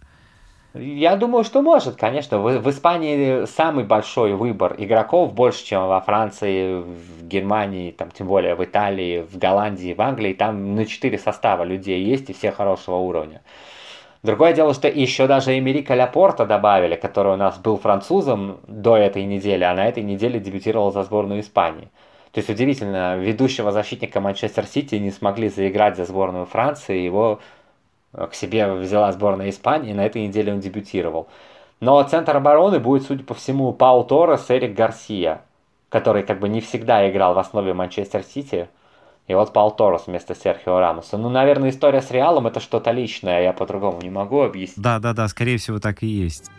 Я думаю, что может, конечно. В, в Испании самый большой выбор игроков, больше, чем во Франции, в Германии, там, тем более в Италии, в Голландии, в Англии. Там на четыре состава людей есть и все хорошего уровня. Другое дело, что еще даже Эмерика Ляпорта добавили, который у нас был французом до этой недели, а на этой неделе дебютировал за сборную Испании. То есть удивительно, ведущего защитника Манчестер Сити не смогли заиграть за сборную Франции, его э, к себе взяла сборная Испании, и на этой неделе он дебютировал. Но центр обороны будет, судя по всему, Пау Торрес, Эрик Гарсия, который как бы не всегда играл в основе Манчестер Сити. И вот Пау Торрес вместо Серхио Рамоса. Ну, наверное, история с Реалом это что-то личное, я по-другому не могу объяснить. Да, да, да, скорее всего так и есть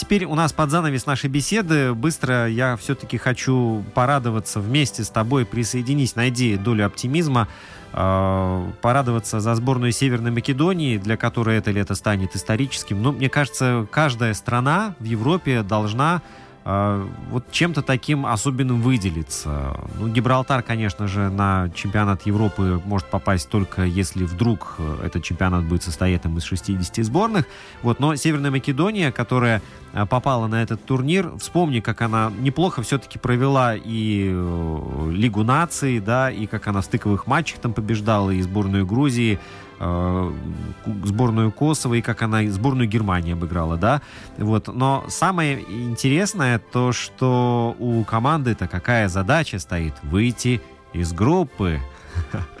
теперь у нас под занавес нашей беседы. Быстро я все-таки хочу порадоваться вместе с тобой, присоединись, найди долю оптимизма, э, порадоваться за сборную Северной Македонии, для которой это лето станет историческим. Но мне кажется, каждая страна в Европе должна вот чем-то таким особенным выделиться. Ну, Гибралтар, конечно же, на чемпионат Европы может попасть только если вдруг э, этот чемпионат будет состоять из 60 сборных. Вот, но Северная Македония, которая э, попала на этот турнир, вспомни, как она неплохо все-таки провела и э, Лигу наций, да, и как она в стыковых матчах там побеждала, и сборную Грузии, сборную Косово и как она сборную Германии обыграла, да. Вот. Но самое интересное то, что у команды-то какая задача стоит? Выйти из группы.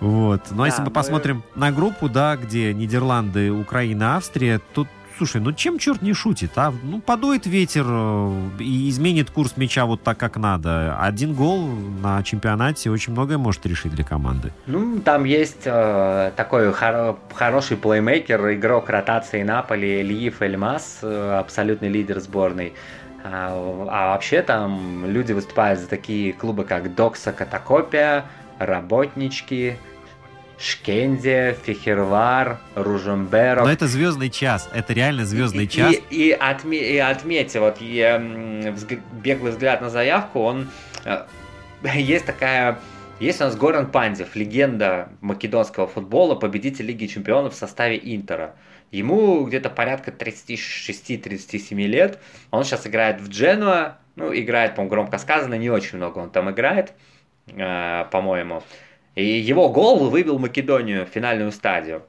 Вот. Но если мы посмотрим на группу, да, где Нидерланды, Украина, Австрия, тут слушай, ну чем черт не шутит, а? Ну, подует ветер э, и изменит курс мяча вот так, как надо. Один гол на чемпионате очень многое может решить для команды. Ну, там есть э, такой хор- хороший плеймейкер, игрок ротации Наполи, Ильев Эльмас, э, абсолютный лидер сборной. А, а вообще там люди выступают за такие клубы, как Докса Катакопия, Работнички, Шкенде, Фехервар, Ружемберов. Но это звездный час, это реально звездный и, час. И, и, отме, и отметьте, вот я, взг, беглый взгляд на заявку, он э, есть такая есть у нас Горан Пандев, легенда македонского футбола, победитель Лиги Чемпионов в составе Интера. Ему где-то порядка 36-37 лет. Он сейчас играет в Дженуа. Ну, играет, по-моему, громко сказано, не очень много он там играет, э, по-моему. И его гол выбил Македонию в финальную стадию.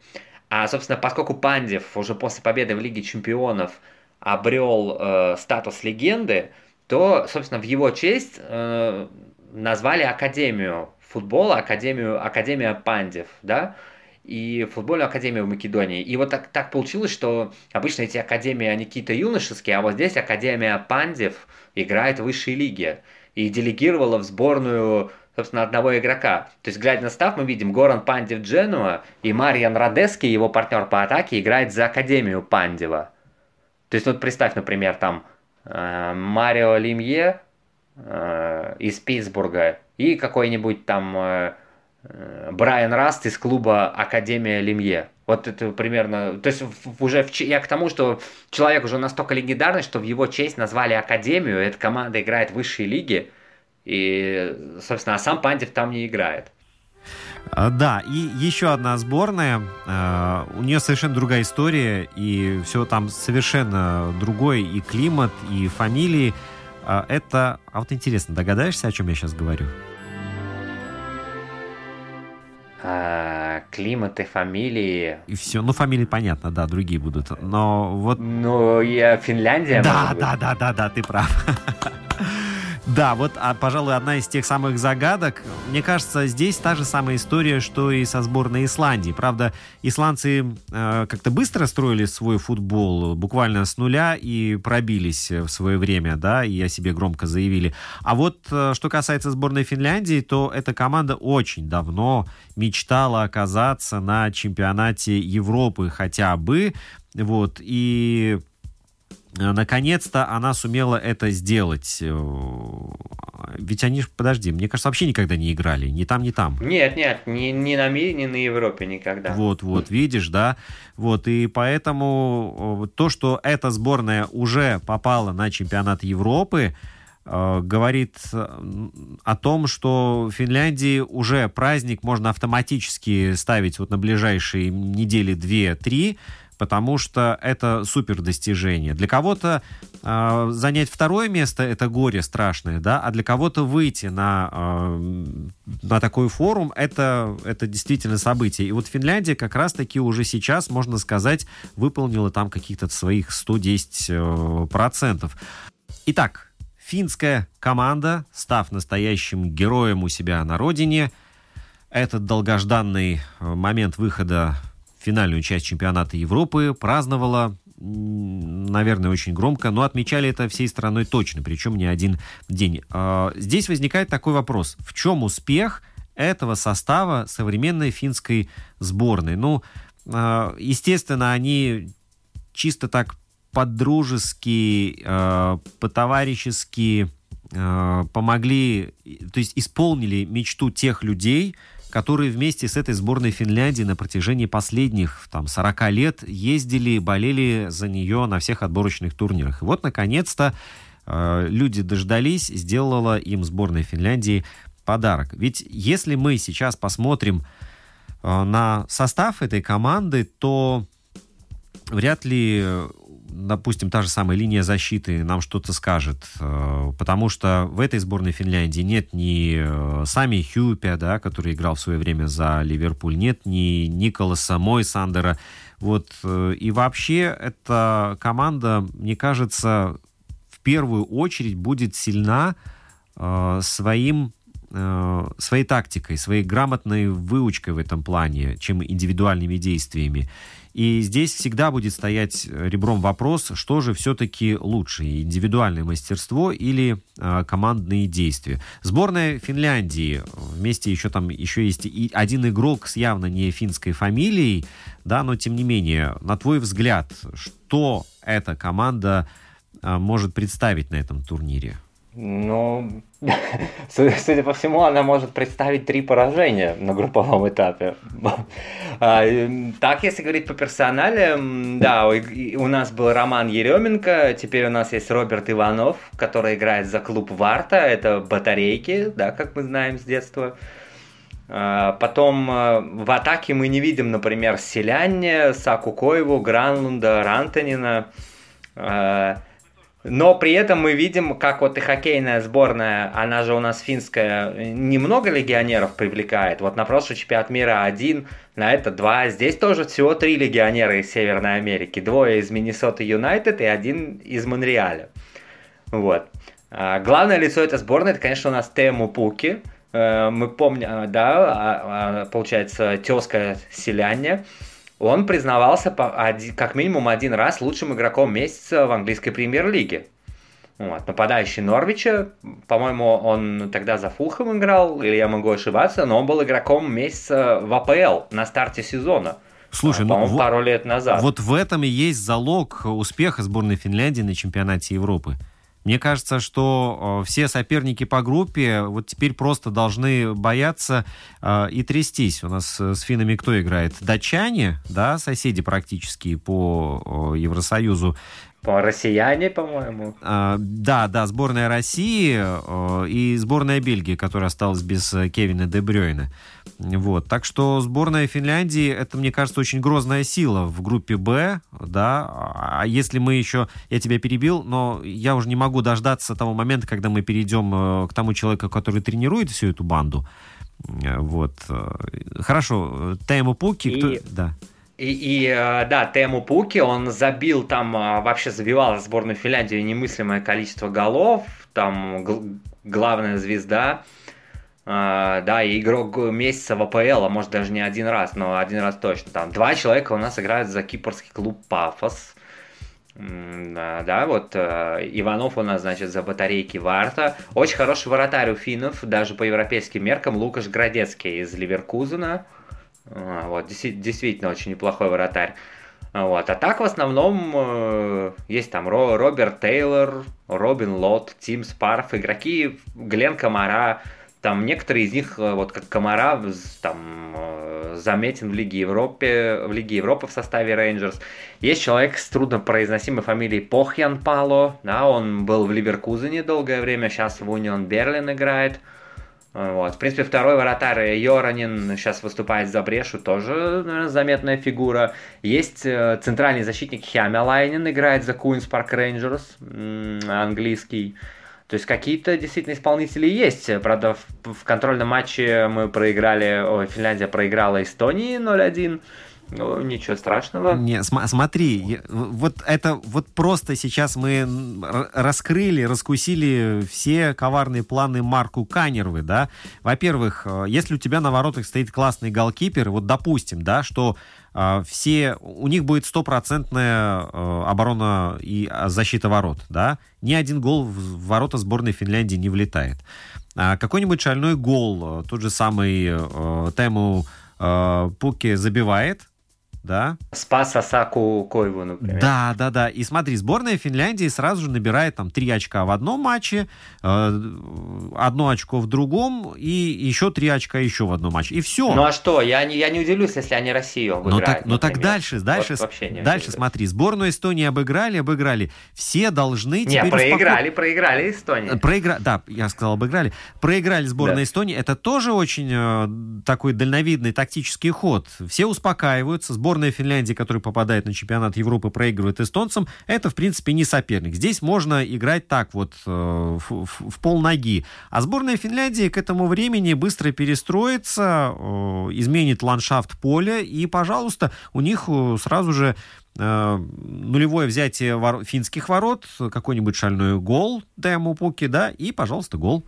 А, собственно, поскольку Пандев уже после победы в Лиге Чемпионов обрел э, статус легенды, то, собственно, в его честь э, назвали Академию футбола, Академию, Академия Пандев, да, и футбольную академию в Македонии. И вот так, так получилось, что обычно эти академии, они какие-то юношеские, а вот здесь Академия Пандев играет в высшей лиге. И делегировала в сборную собственно, одного игрока. То есть, глядя на став, мы видим Горан Пандев Дженуа и Мариан Радески, его партнер по атаке, играет за Академию Пандева. То есть, вот представь, например, там э, Марио Лимье э, из Питтсбурга и какой-нибудь там э, э Брайан Раст из клуба Академия Лимье. Вот это примерно... То есть уже в, я к тому, что человек уже настолько легендарный, что в его честь назвали Академию, эта команда играет в высшей лиге, и, собственно, а сам Пандев там не играет. А, да, и еще одна сборная. А, у нее совершенно другая история, и все там совершенно другой и климат, и фамилии. А, это... А вот интересно, догадаешься, о чем я сейчас говорю? А, климат и фамилии. И все. Ну, фамилии понятно, да, другие будут. Но вот... Ну, я Финляндия, Да, да, да, да, да, ты прав. Да, вот, а, пожалуй, одна из тех самых загадок. Мне кажется, здесь та же самая история, что и со сборной Исландии. Правда, исландцы э, как-то быстро строили свой футбол, буквально с нуля, и пробились в свое время, да, и о себе громко заявили. А вот, э, что касается сборной Финляндии, то эта команда очень давно мечтала оказаться на чемпионате Европы хотя бы, вот, и наконец-то она сумела это сделать. Э, ведь они, подожди, мне кажется, вообще никогда не играли. Ни там, ни там. Нет, нет, ни, ни на мире, ни на Европе никогда. Вот, вот, видишь, да? Вот, и поэтому то, что эта сборная уже попала на чемпионат Европы, э, говорит о том, что в Финляндии уже праздник можно автоматически ставить вот на ближайшие недели две-три, потому что это супер достижение. Для кого-то э, занять второе место это горе страшное, да, а для кого-то выйти на, э, на такой форум это, это действительно событие. И вот Финляндия как раз-таки уже сейчас, можно сказать, выполнила там каких-то своих 110%. Э, процентов. Итак, финская команда, став настоящим героем у себя на родине, этот долгожданный э, момент выхода финальную часть чемпионата Европы, праздновала, наверное, очень громко, но отмечали это всей страной точно, причем не один день. А, здесь возникает такой вопрос. В чем успех этого состава современной финской сборной? Ну, а, естественно, они чисто так по-дружески, а, по-товарищески помогли, то есть исполнили мечту тех людей, которые вместе с этой сборной Финляндии на протяжении последних там, 40 лет ездили, болели за нее на всех отборочных турнирах. И вот, наконец-то, э, люди дождались, сделала им сборная Финляндии подарок. Ведь если мы сейчас посмотрим э, на состав этой команды, то вряд ли допустим, та же самая линия защиты нам что-то скажет, э, потому что в этой сборной Финляндии нет ни э, Сами Хюпя, да, который играл в свое время за Ливерпуль, нет ни Николаса Мойсандера, вот, э, и вообще эта команда, мне кажется, в первую очередь будет сильна своим своей тактикой, своей грамотной выучкой в этом плане, чем индивидуальными действиями. И здесь всегда будет стоять ребром вопрос, что же все-таки лучше, индивидуальное мастерство или э, командные действия. Сборная Финляндии, вместе еще там еще есть и один игрок с явно не финской фамилией, да, но тем не менее, на твой взгляд, что эта команда э, может представить на этом турнире? Ну, судя по всему, она может представить три поражения на групповом этапе. А, так, если говорить по персонале, да, у нас был Роман Еременко, теперь у нас есть Роберт Иванов, который играет за клуб Варта, это батарейки, да, как мы знаем с детства. А, потом а, в атаке мы не видим, например, Селяння, Саку Коеву, Гранлунда, Рантанина. Но при этом мы видим, как вот и хоккейная сборная, она же у нас финская, немного легионеров привлекает. Вот на прошлый чемпионат мира один, на это два. Здесь тоже всего три легионера из Северной Америки. Двое из Миннесота Юнайтед и один из Монреаля. Вот. А главное лицо этой сборной, это, конечно, у нас Тему Пуки. Э, мы помним, э, да, а, а, получается, тезка селяне он признавался как минимум один раз лучшим игроком месяца в английской премьер-лиге. Вот. Нападающий Норвича, по-моему, он тогда за Фулхэм играл, или я могу ошибаться, но он был игроком месяца в АПЛ на старте сезона. Слушай, ну, вот, пару лет назад. Вот в этом и есть залог успеха сборной Финляндии на чемпионате Европы. Мне кажется, что э, все соперники по группе вот теперь просто должны бояться э, и трястись. У нас э, с финами кто играет? Датчане, да, соседи практически по Евросоюзу. По россияне, по-моему. А, да, да, сборная России э, и сборная Бельгии, которая осталась без э, Кевина Де Брёйна. Вот. Так что сборная Финляндии, это, мне кажется, очень грозная сила в группе Б, да. А если мы еще... Я тебя перебил, но я уже не могу дождаться того момента, когда мы перейдем э, к тому человеку, который тренирует всю эту банду. Вот. Хорошо. Тему Пуки... И... Кто... Да. И, и э, да, Тему Пуки, он забил там, э, вообще забивал сборную Финляндии немыслимое количество голов, там главная звезда, э, да, и игрок месяца в АПЛ, а может даже не один раз, но один раз точно. Там два человека у нас играют за кипрский клуб Пафос. Да, вот Иванов у нас, значит, за батарейки Варта. Очень хороший вратарь у финнов, даже по европейским меркам, Лукаш Градецкий из Ливеркузена. А, вот, действительно очень неплохой вратарь. Вот. А так в основном э, есть там Ро, Роберт Тейлор, Робин Лот, Тим Спарф, игроки Глен Комара. Там некоторые из них, э, вот как Комара, там э, заметен в Лиге Европы, в Лиге Европы в составе Рейнджерс. Есть человек с труднопроизносимой фамилией Похьян Пало, да, он был в Ливеркузене долгое время, сейчас в Унион Берлин играет. Вот. В принципе, второй вратарь Йоранин сейчас выступает за Брешу, тоже наверное, заметная фигура. Есть э, центральный защитник Хямелайнин, играет за Queen's Park Rangers, английский. То есть какие-то действительно исполнители есть. Правда, в, в контрольном матче мы проиграли, ой, Финляндия проиграла Эстонии 0-1. Ну, ничего страшного. Не, см- смотри, вот это вот просто сейчас мы раскрыли, раскусили все коварные планы Марку Канервы, да. Во-первых, э, если у тебя на воротах стоит классный голкипер, вот допустим, да, что э, все, у них будет стопроцентная э, оборона и а, защита ворот, да, ни один гол в ворота сборной Финляндии не влетает. А какой-нибудь шальной гол, э, тот же самый э, Тему э, Пуки забивает, да. Спас Асаку Койву, например. Да, да, да. И смотри, сборная Финляндии сразу же набирает там три очка в одном матче, э, одно очко в другом и еще три очка еще в одном матче. И все. Ну а что? Я не, я не удивлюсь, если они Россию обыграют. Но так, но так дальше, дальше, вот дальше смотри. Сборную Эстонии обыграли, обыграли. Все должны теперь... Не, проиграли, успоко... проиграли Эстонию. Проигра... Да, я сказал обыграли. Проиграли сборную да. Эстонии. Это тоже очень э, такой дальновидный тактический ход. Все успокаиваются. Сборная сборная Финляндии, которая попадает на чемпионат Европы, проигрывает эстонцам, это, в принципе, не соперник. Здесь можно играть так вот э, в, в, в пол ноги. А сборная Финляндии к этому времени быстро перестроится, э, изменит ландшафт поля, и, пожалуйста, у них э, сразу же э, нулевое взятие вор... финских ворот, какой-нибудь шальной гол Дэму Пуки, да, и, пожалуйста, гол.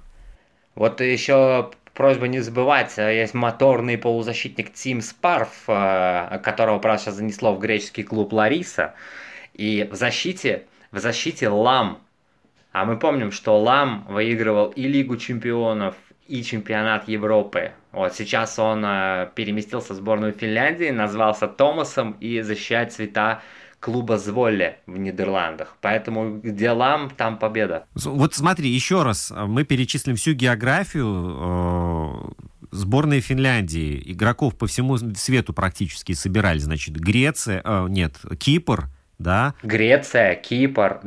Вот еще просьба не забывать, э, есть моторный полузащитник Тим Спарф, э, которого, правда, сейчас занесло в греческий клуб Лариса. И в защите, в защите Лам. А мы помним, что Лам выигрывал и Лигу чемпионов, и чемпионат Европы. Вот сейчас он э, переместился в сборную Финляндии, назвался Томасом и защищает цвета клуба Зволле в Нидерландах. Поэтому где лам, там победа. Вот смотри, еще раз, мы перечислим всю географию э, сборной Финляндии. Игроков по всему свету практически собирали. Значит, Греция, э, нет, Кипр, да? Греция, Кипр,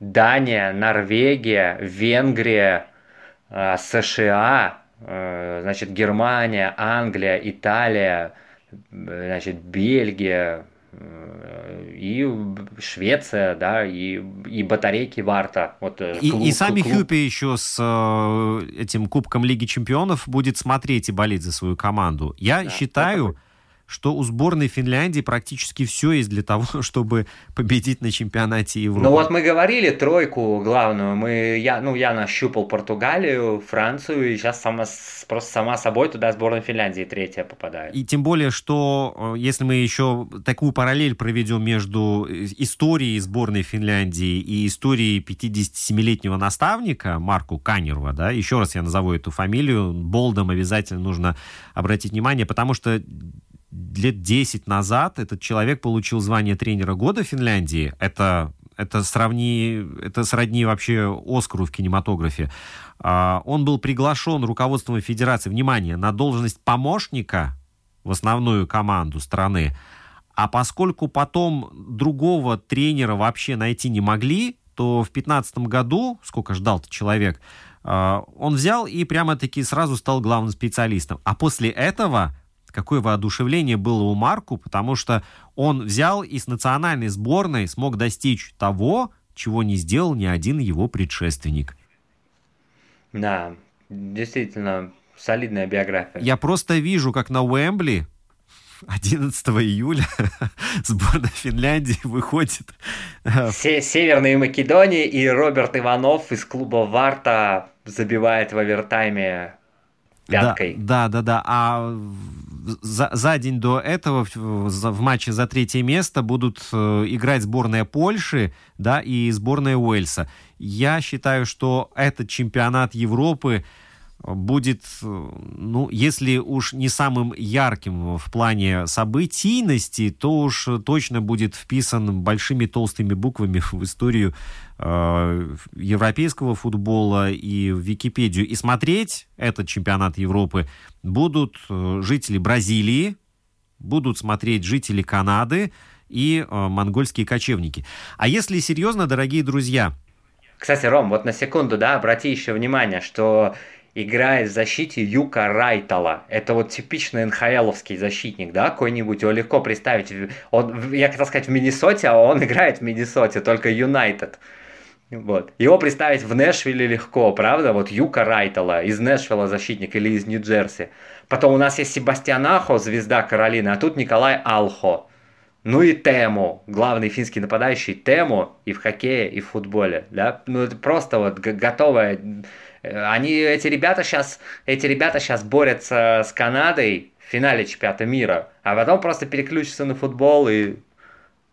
Дания, Норвегия, Венгрия, э, США, э, значит, Германия, Англия, Италия, э, значит, Бельгия, и Швеция, да, и, и батарейки Варта. Вот, э, и, клуб, и сами клуб... Хюпи еще с э, этим Кубком Лиги Чемпионов будет смотреть и болеть за свою команду. Я да, считаю, что у сборной Финляндии практически все есть для того, чтобы победить на чемпионате Европы. Ну вот мы говорили тройку главную. Мы, я, ну, я нащупал Португалию, Францию, и сейчас сама, просто сама собой туда сборная Финляндии третья попадает. И тем более, что э, если мы еще такую параллель проведем между э, историей сборной Финляндии и историей 57-летнего наставника Марку Канерва, да, еще раз я назову эту фамилию, Болдом обязательно нужно обратить внимание, потому что лет 10 назад этот человек получил звание тренера года Финляндии. Это, это, сравни, это сродни вообще Оскару в кинематографе. А, он был приглашен руководством Федерации, внимание, на должность помощника в основную команду страны. А поскольку потом другого тренера вообще найти не могли, то в 2015 году, сколько ждал человек, а, он взял и прямо-таки сразу стал главным специалистом. А после этого какое воодушевление было у Марку, потому что он взял и с национальной сборной смог достичь того, чего не сделал ни один его предшественник. Да, действительно, солидная биография. Я просто вижу, как на Уэмбли 11 июля сборная Финляндии выходит. Э, Северной Македонии и Роберт Иванов из клуба Варта забивает в овертайме пяткой. Да, да, да, да. А за, за день до этого в, в матче за третье место будут э, играть сборная Польши, да, и сборная Уэльса. Я считаю, что этот чемпионат Европы будет, ну, если уж не самым ярким в плане событийности, то уж точно будет вписан большими толстыми буквами в историю э, европейского футбола и в Википедию. И смотреть этот чемпионат Европы будут э, жители Бразилии, будут смотреть жители Канады и э, монгольские кочевники. А если серьезно, дорогие друзья... Кстати, Ром, вот на секунду, да, обрати еще внимание, что играет в защите Юка Райтала. Это вот типичный НХЛовский защитник, да, какой-нибудь. Его легко представить. Он, я хотел сказать в Миннесоте, а он играет в Миннесоте, только Юнайтед. Вот. Его представить в Нэшвилле легко, правда? Вот Юка Райтала из Нэшвилла защитник или из Нью-Джерси. Потом у нас есть Себастьян Ахо, звезда Каролины, а тут Николай Алхо. Ну и Тему, главный финский нападающий Тему и в хоккее, и в футболе. Да? Ну это просто вот готовая они, эти ребята сейчас, эти ребята сейчас борются с Канадой в финале чемпионата мира, а потом просто переключатся на футбол и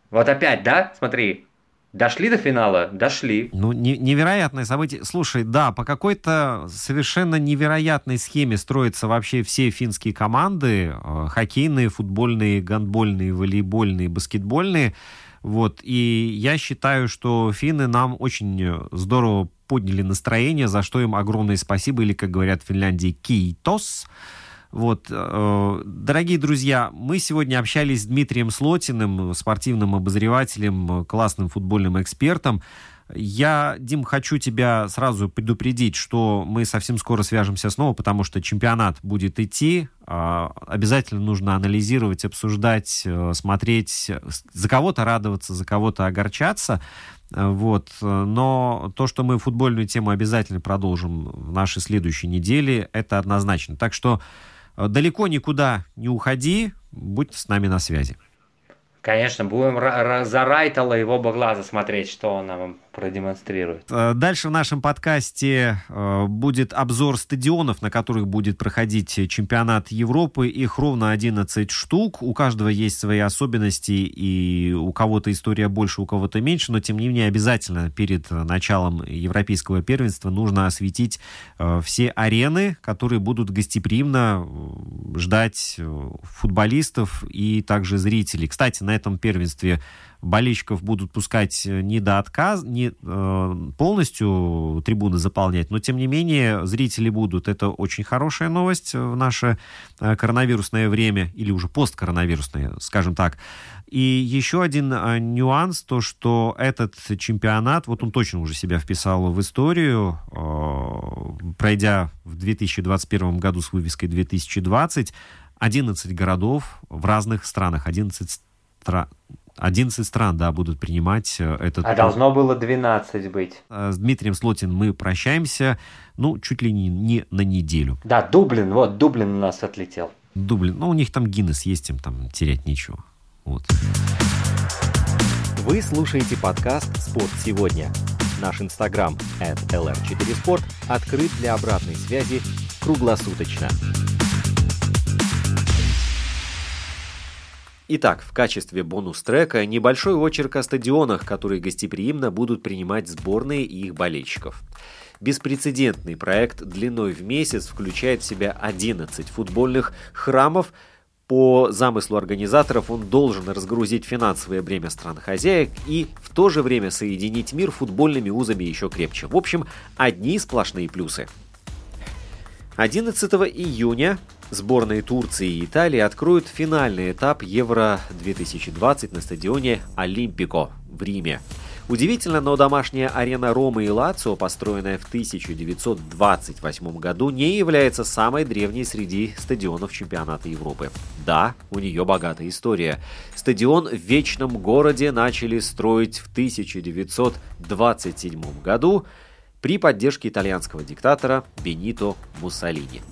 вот опять, да, смотри, Дошли до финала? Дошли. Ну, не, невероятное событие. Слушай, да, по какой-то совершенно невероятной схеме строятся вообще все финские команды. Э, хоккейные, футбольные, гандбольные, волейбольные, баскетбольные. Вот. И я считаю, что финны нам очень здорово подняли настроение, за что им огромное спасибо, или, как говорят в Финляндии, кейтос. Вот, э, дорогие друзья, мы сегодня общались с Дмитрием Слотиным, спортивным обозревателем, классным футбольным экспертом. Я, Дим, хочу тебя сразу предупредить, что мы совсем скоро свяжемся снова, потому что чемпионат будет идти. А, обязательно нужно анализировать, обсуждать, э, смотреть, за кого-то радоваться, за кого-то огорчаться. Э, вот. Но то, что мы футбольную тему обязательно продолжим в нашей следующей неделе, это однозначно. Так что э, далеко никуда не уходи, будь с нами на связи. Конечно, будем за Райтала его глаза смотреть, что он нам продемонстрирует. Э, дальше в нашем подкасте э, будет обзор стадионов, на которых будет проходить чемпионат Европы. Их ровно 11 штук. У каждого есть свои особенности, и у кого-то история больше, у кого-то меньше, но тем не менее обязательно перед началом европейского первенства нужно осветить э, все арены, которые будут гостеприимно ждать футболистов и также зрителей. Кстати, на этом первенстве болельщиков будут пускать э, не до отказа, не э, полностью трибуны заполнять, но тем не менее зрители будут. Это очень хорошая новость в наше э, коронавирусное время, или уже посткоронавирусное, скажем так. И еще один нюанс, то что этот чемпионат, вот он точно уже себя вписал в историю, пройдя в 2021 году с вывеской 2020, 11 городов в разных странах, 11 стран 11 стран, да, будут принимать э, этот... А должно было 12 быть. Э, с Дмитрием Слотин мы прощаемся, ну, чуть ли не, не на неделю. Да, Дублин, вот, Дублин у нас отлетел. Дублин, ну, у них там Гиннес есть, им там терять нечего. Вот. Вы слушаете подкаст «Спорт сегодня». Наш инстаграм at lr4sport открыт для обратной связи круглосуточно. Итак, в качестве бонус-трека небольшой очерк о стадионах, которые гостеприимно будут принимать сборные и их болельщиков. Беспрецедентный проект длиной в месяц включает в себя 11 футбольных храмов. По замыслу организаторов он должен разгрузить финансовое бремя стран-хозяек и в то же время соединить мир футбольными узами еще крепче. В общем, одни сплошные плюсы. 11 июня Сборные Турции и Италии откроют финальный этап Евро-2020 на стадионе Олимпико в Риме. Удивительно, но домашняя арена Ромы и Лацио, построенная в 1928 году, не является самой древней среди стадионов чемпионата Европы. Да, у нее богатая история. Стадион в Вечном городе начали строить в 1927 году при поддержке итальянского диктатора Бенито Муссолини.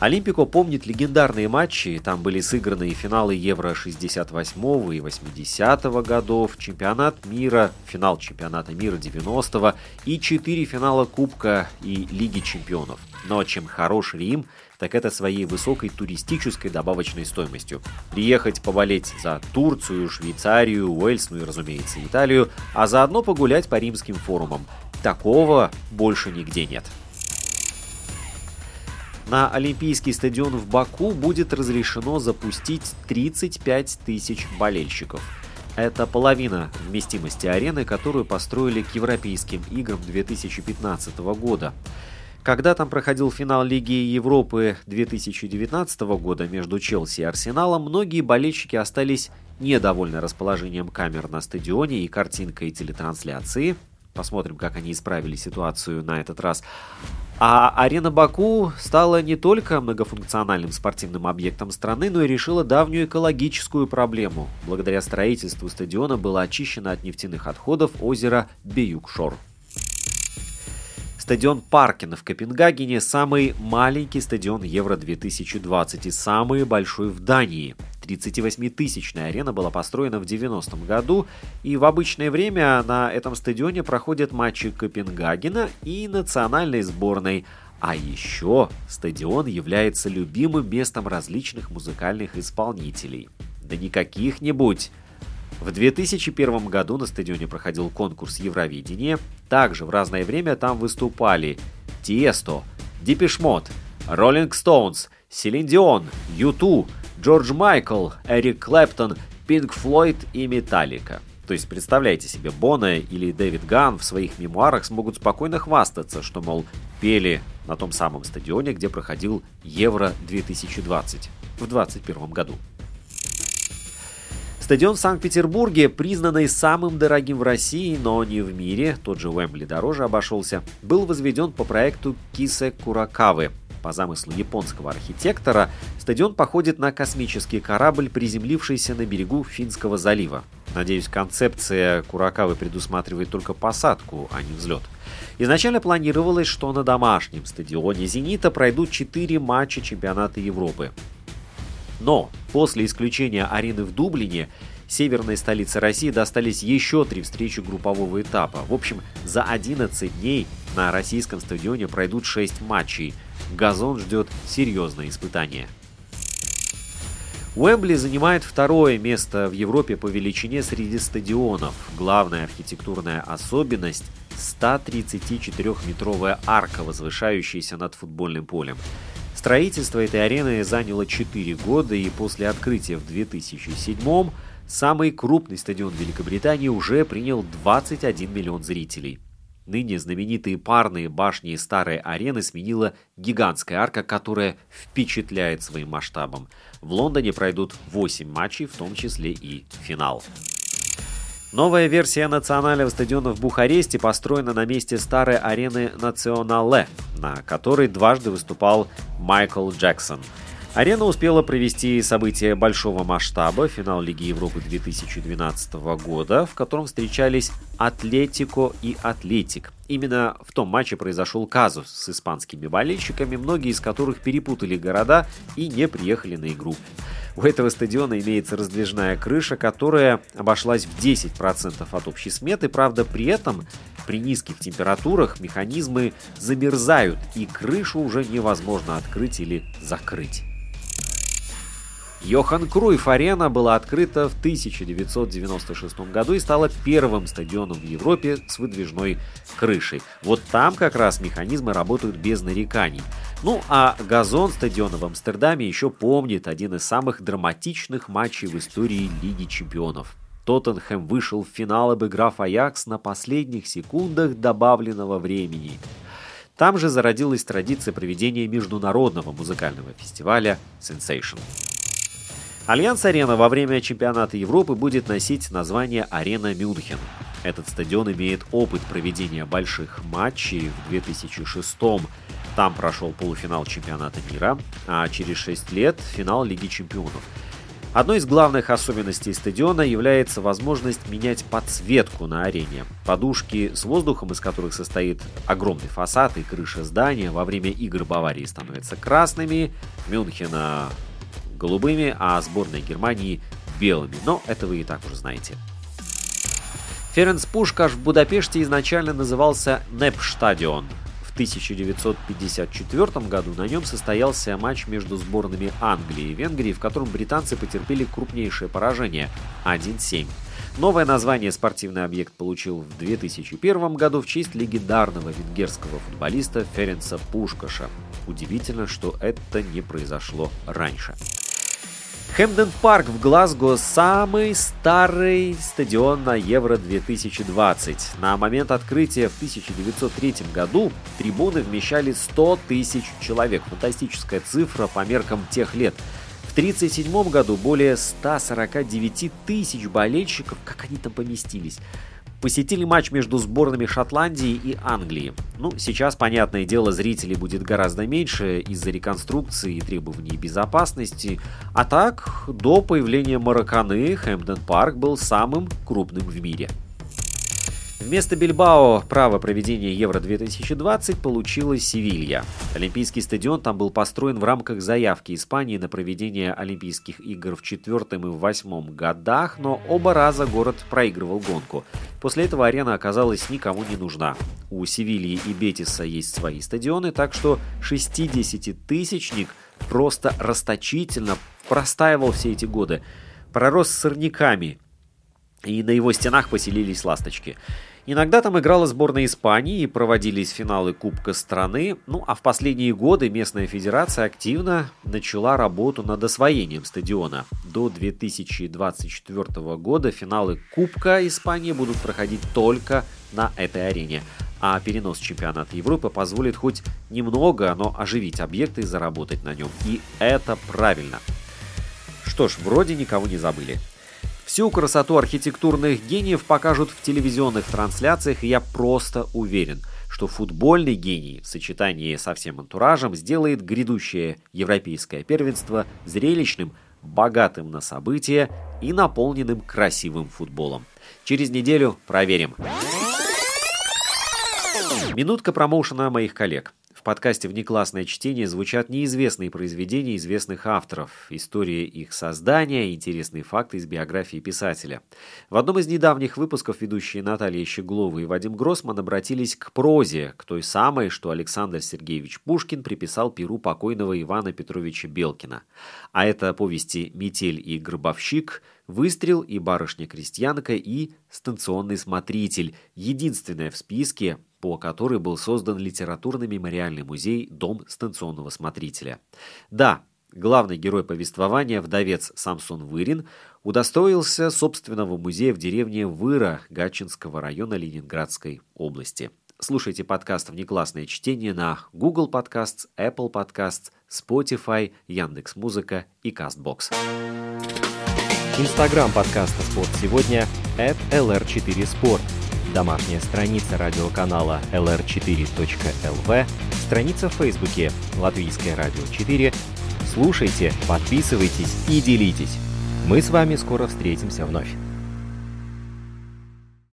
Олимпико помнит легендарные матчи, там были сыграны и финалы Евро 68 и 80 годов, чемпионат мира, финал чемпионата мира 90 и четыре финала Кубка и Лиги чемпионов. Но чем хорош Рим, так это своей высокой туристической добавочной стоимостью. Приехать поболеть за Турцию, Швейцарию, Уэльс, ну и, разумеется, Италию, а заодно погулять по римским форумам. Такого больше нигде нет. На Олимпийский стадион в Баку будет разрешено запустить 35 тысяч болельщиков. Это половина вместимости арены, которую построили к Европейским играм 2015 года. Когда там проходил финал Лиги Европы 2019 года между Челси и Арсеналом, многие болельщики остались недовольны расположением камер на стадионе и картинкой телетрансляции. Посмотрим, как они исправили ситуацию на этот раз. А арена Баку стала не только многофункциональным спортивным объектом страны, но и решила давнюю экологическую проблему. Благодаря строительству стадиона было очищено от нефтяных отходов озеро Беюкшор. Стадион Паркина в Копенгагене – самый маленький стадион Евро-2020 и самый большой в Дании. 38-тысячная арена была построена в 90-м году, и в обычное время на этом стадионе проходят матчи Копенгагена и национальной сборной. А еще стадион является любимым местом различных музыкальных исполнителей. Да не каких-нибудь. В 2001 году на стадионе проходил конкурс Евровидения. Также в разное время там выступали Тиесто, Дипишмот, Роллинг Стоунс, Селин Дион, Юту, Джордж Майкл, Эрик Клэптон, Пинк Флойд и Металлика. То есть представляете себе, Бона или Дэвид Ган в своих мемуарах смогут спокойно хвастаться, что, мол, пели на том самом стадионе, где проходил Евро 2020 в 2021 году. Стадион в Санкт-Петербурге, признанный самым дорогим в России, но не в мире, тот же Уэмбли дороже обошелся, был возведен по проекту Кисе Куракавы, по замыслу японского архитектора, стадион походит на космический корабль, приземлившийся на берегу Финского залива. Надеюсь, концепция Куракавы предусматривает только посадку, а не взлет. Изначально планировалось, что на домашнем стадионе «Зенита» пройдут 4 матча чемпионата Европы. Но после исключения арены в Дублине северной столице России достались еще три встречи группового этапа. В общем, за 11 дней на российском стадионе пройдут 6 матчей – газон ждет серьезное испытание. Уэмбли занимает второе место в Европе по величине среди стадионов. Главная архитектурная особенность – 134-метровая арка, возвышающаяся над футбольным полем. Строительство этой арены заняло 4 года, и после открытия в 2007 самый крупный стадион Великобритании уже принял 21 миллион зрителей – Ныне знаменитые парные башни и старые арены сменила гигантская арка, которая впечатляет своим масштабом. В Лондоне пройдут 8 матчей, в том числе и финал. Новая версия национального стадиона в Бухаресте построена на месте старой арены Национале, на которой дважды выступал Майкл Джексон – Арена успела провести события большого масштаба, финал Лиги Европы 2012 года, в котором встречались Атлетико и Атлетик. Именно в том матче произошел казус с испанскими болельщиками, многие из которых перепутали города и не приехали на игру. У этого стадиона имеется раздвижная крыша, которая обошлась в 10% от общей сметы, правда при этом при низких температурах механизмы замерзают и крышу уже невозможно открыть или закрыть. Йохан Круйф арена была открыта в 1996 году и стала первым стадионом в Европе с выдвижной крышей. Вот там как раз механизмы работают без нареканий. Ну а газон стадиона в Амстердаме еще помнит один из самых драматичных матчей в истории Лиги Чемпионов. Тоттенхэм вышел в финал, обыграв Аякс на последних секундах добавленного времени. Там же зародилась традиция проведения международного музыкального фестиваля Sensation. Альянс-арена во время чемпионата Европы будет носить название «Арена Мюнхен». Этот стадион имеет опыт проведения больших матчей в 2006 Там прошел полуфинал чемпионата мира, а через 6 лет финал Лиги чемпионов. Одной из главных особенностей стадиона является возможность менять подсветку на арене. Подушки с воздухом, из которых состоит огромный фасад и крыша здания, во время игр Баварии становятся красными, Мюнхена голубыми, а сборная Германии белыми. Но это вы и так уже знаете. Ференц Пушкаш в Будапеште изначально назывался Непштадион. В 1954 году на нем состоялся матч между сборными Англии и Венгрии, в котором британцы потерпели крупнейшее поражение – 1-7. Новое название спортивный объект получил в 2001 году в честь легендарного венгерского футболиста Ференца Пушкаша. Удивительно, что это не произошло раньше. Хэмден Парк в Глазго – самый старый стадион на Евро-2020. На момент открытия в 1903 году трибуны вмещали 100 тысяч человек. Фантастическая цифра по меркам тех лет. В 1937 году более 149 тысяч болельщиков, как они там поместились, посетили матч между сборными Шотландии и Англии. Ну, сейчас, понятное дело, зрителей будет гораздо меньше из-за реконструкции и требований безопасности. А так, до появления Мараканы Хэмпден Парк был самым крупным в мире. Вместо Бильбао право проведения Евро-2020 получила Севилья. Олимпийский стадион там был построен в рамках заявки Испании на проведение Олимпийских игр в четвертом и в восьмом годах, но оба раза город проигрывал гонку. После этого арена оказалась никому не нужна. У Севильи и Бетиса есть свои стадионы, так что 60-тысячник просто расточительно простаивал все эти годы. Пророс сорняками, и на его стенах поселились ласточки. Иногда там играла сборная Испании и проводились финалы Кубка страны, ну а в последние годы местная федерация активно начала работу над освоением стадиона. До 2024 года финалы Кубка Испании будут проходить только на этой арене, а перенос чемпионата Европы позволит хоть немного, но оживить объект и заработать на нем. И это правильно. Что ж, вроде никого не забыли. Всю красоту архитектурных гениев покажут в телевизионных трансляциях, и я просто уверен, что футбольный гений в сочетании со всем антуражем сделает грядущее европейское первенство зрелищным, богатым на события и наполненным красивым футболом. Через неделю проверим. Минутка промоушена моих коллег. В подкасте «Внеклассное чтение» звучат неизвестные произведения известных авторов, история их создания, интересные факты из биографии писателя. В одном из недавних выпусков ведущие Наталья Щеглова и Вадим Гроссман обратились к прозе, к той самой, что Александр Сергеевич Пушкин приписал перу покойного Ивана Петровича Белкина. А это повести «Метель и гробовщик», «Выстрел» и «Барышня-крестьянка» и «Станционный смотритель», единственная в списке, по которой был создан литературно-мемориальный музей «Дом станционного смотрителя». Да, главный герой повествования, вдовец Самсон Вырин, удостоился собственного музея в деревне Выра Гатчинского района Ленинградской области. Слушайте подкаст «Внеклассное чтение» на Google Podcasts, Apple Podcasts, Spotify, Яндекс.Музыка и CastBox. Инстаграм подкаста «Спорт сегодня» at lr4sport – домашняя страница радиоканала lr4.lv, страница в Фейсбуке «Латвийское радио 4». Слушайте, подписывайтесь и делитесь. Мы с вами скоро встретимся вновь.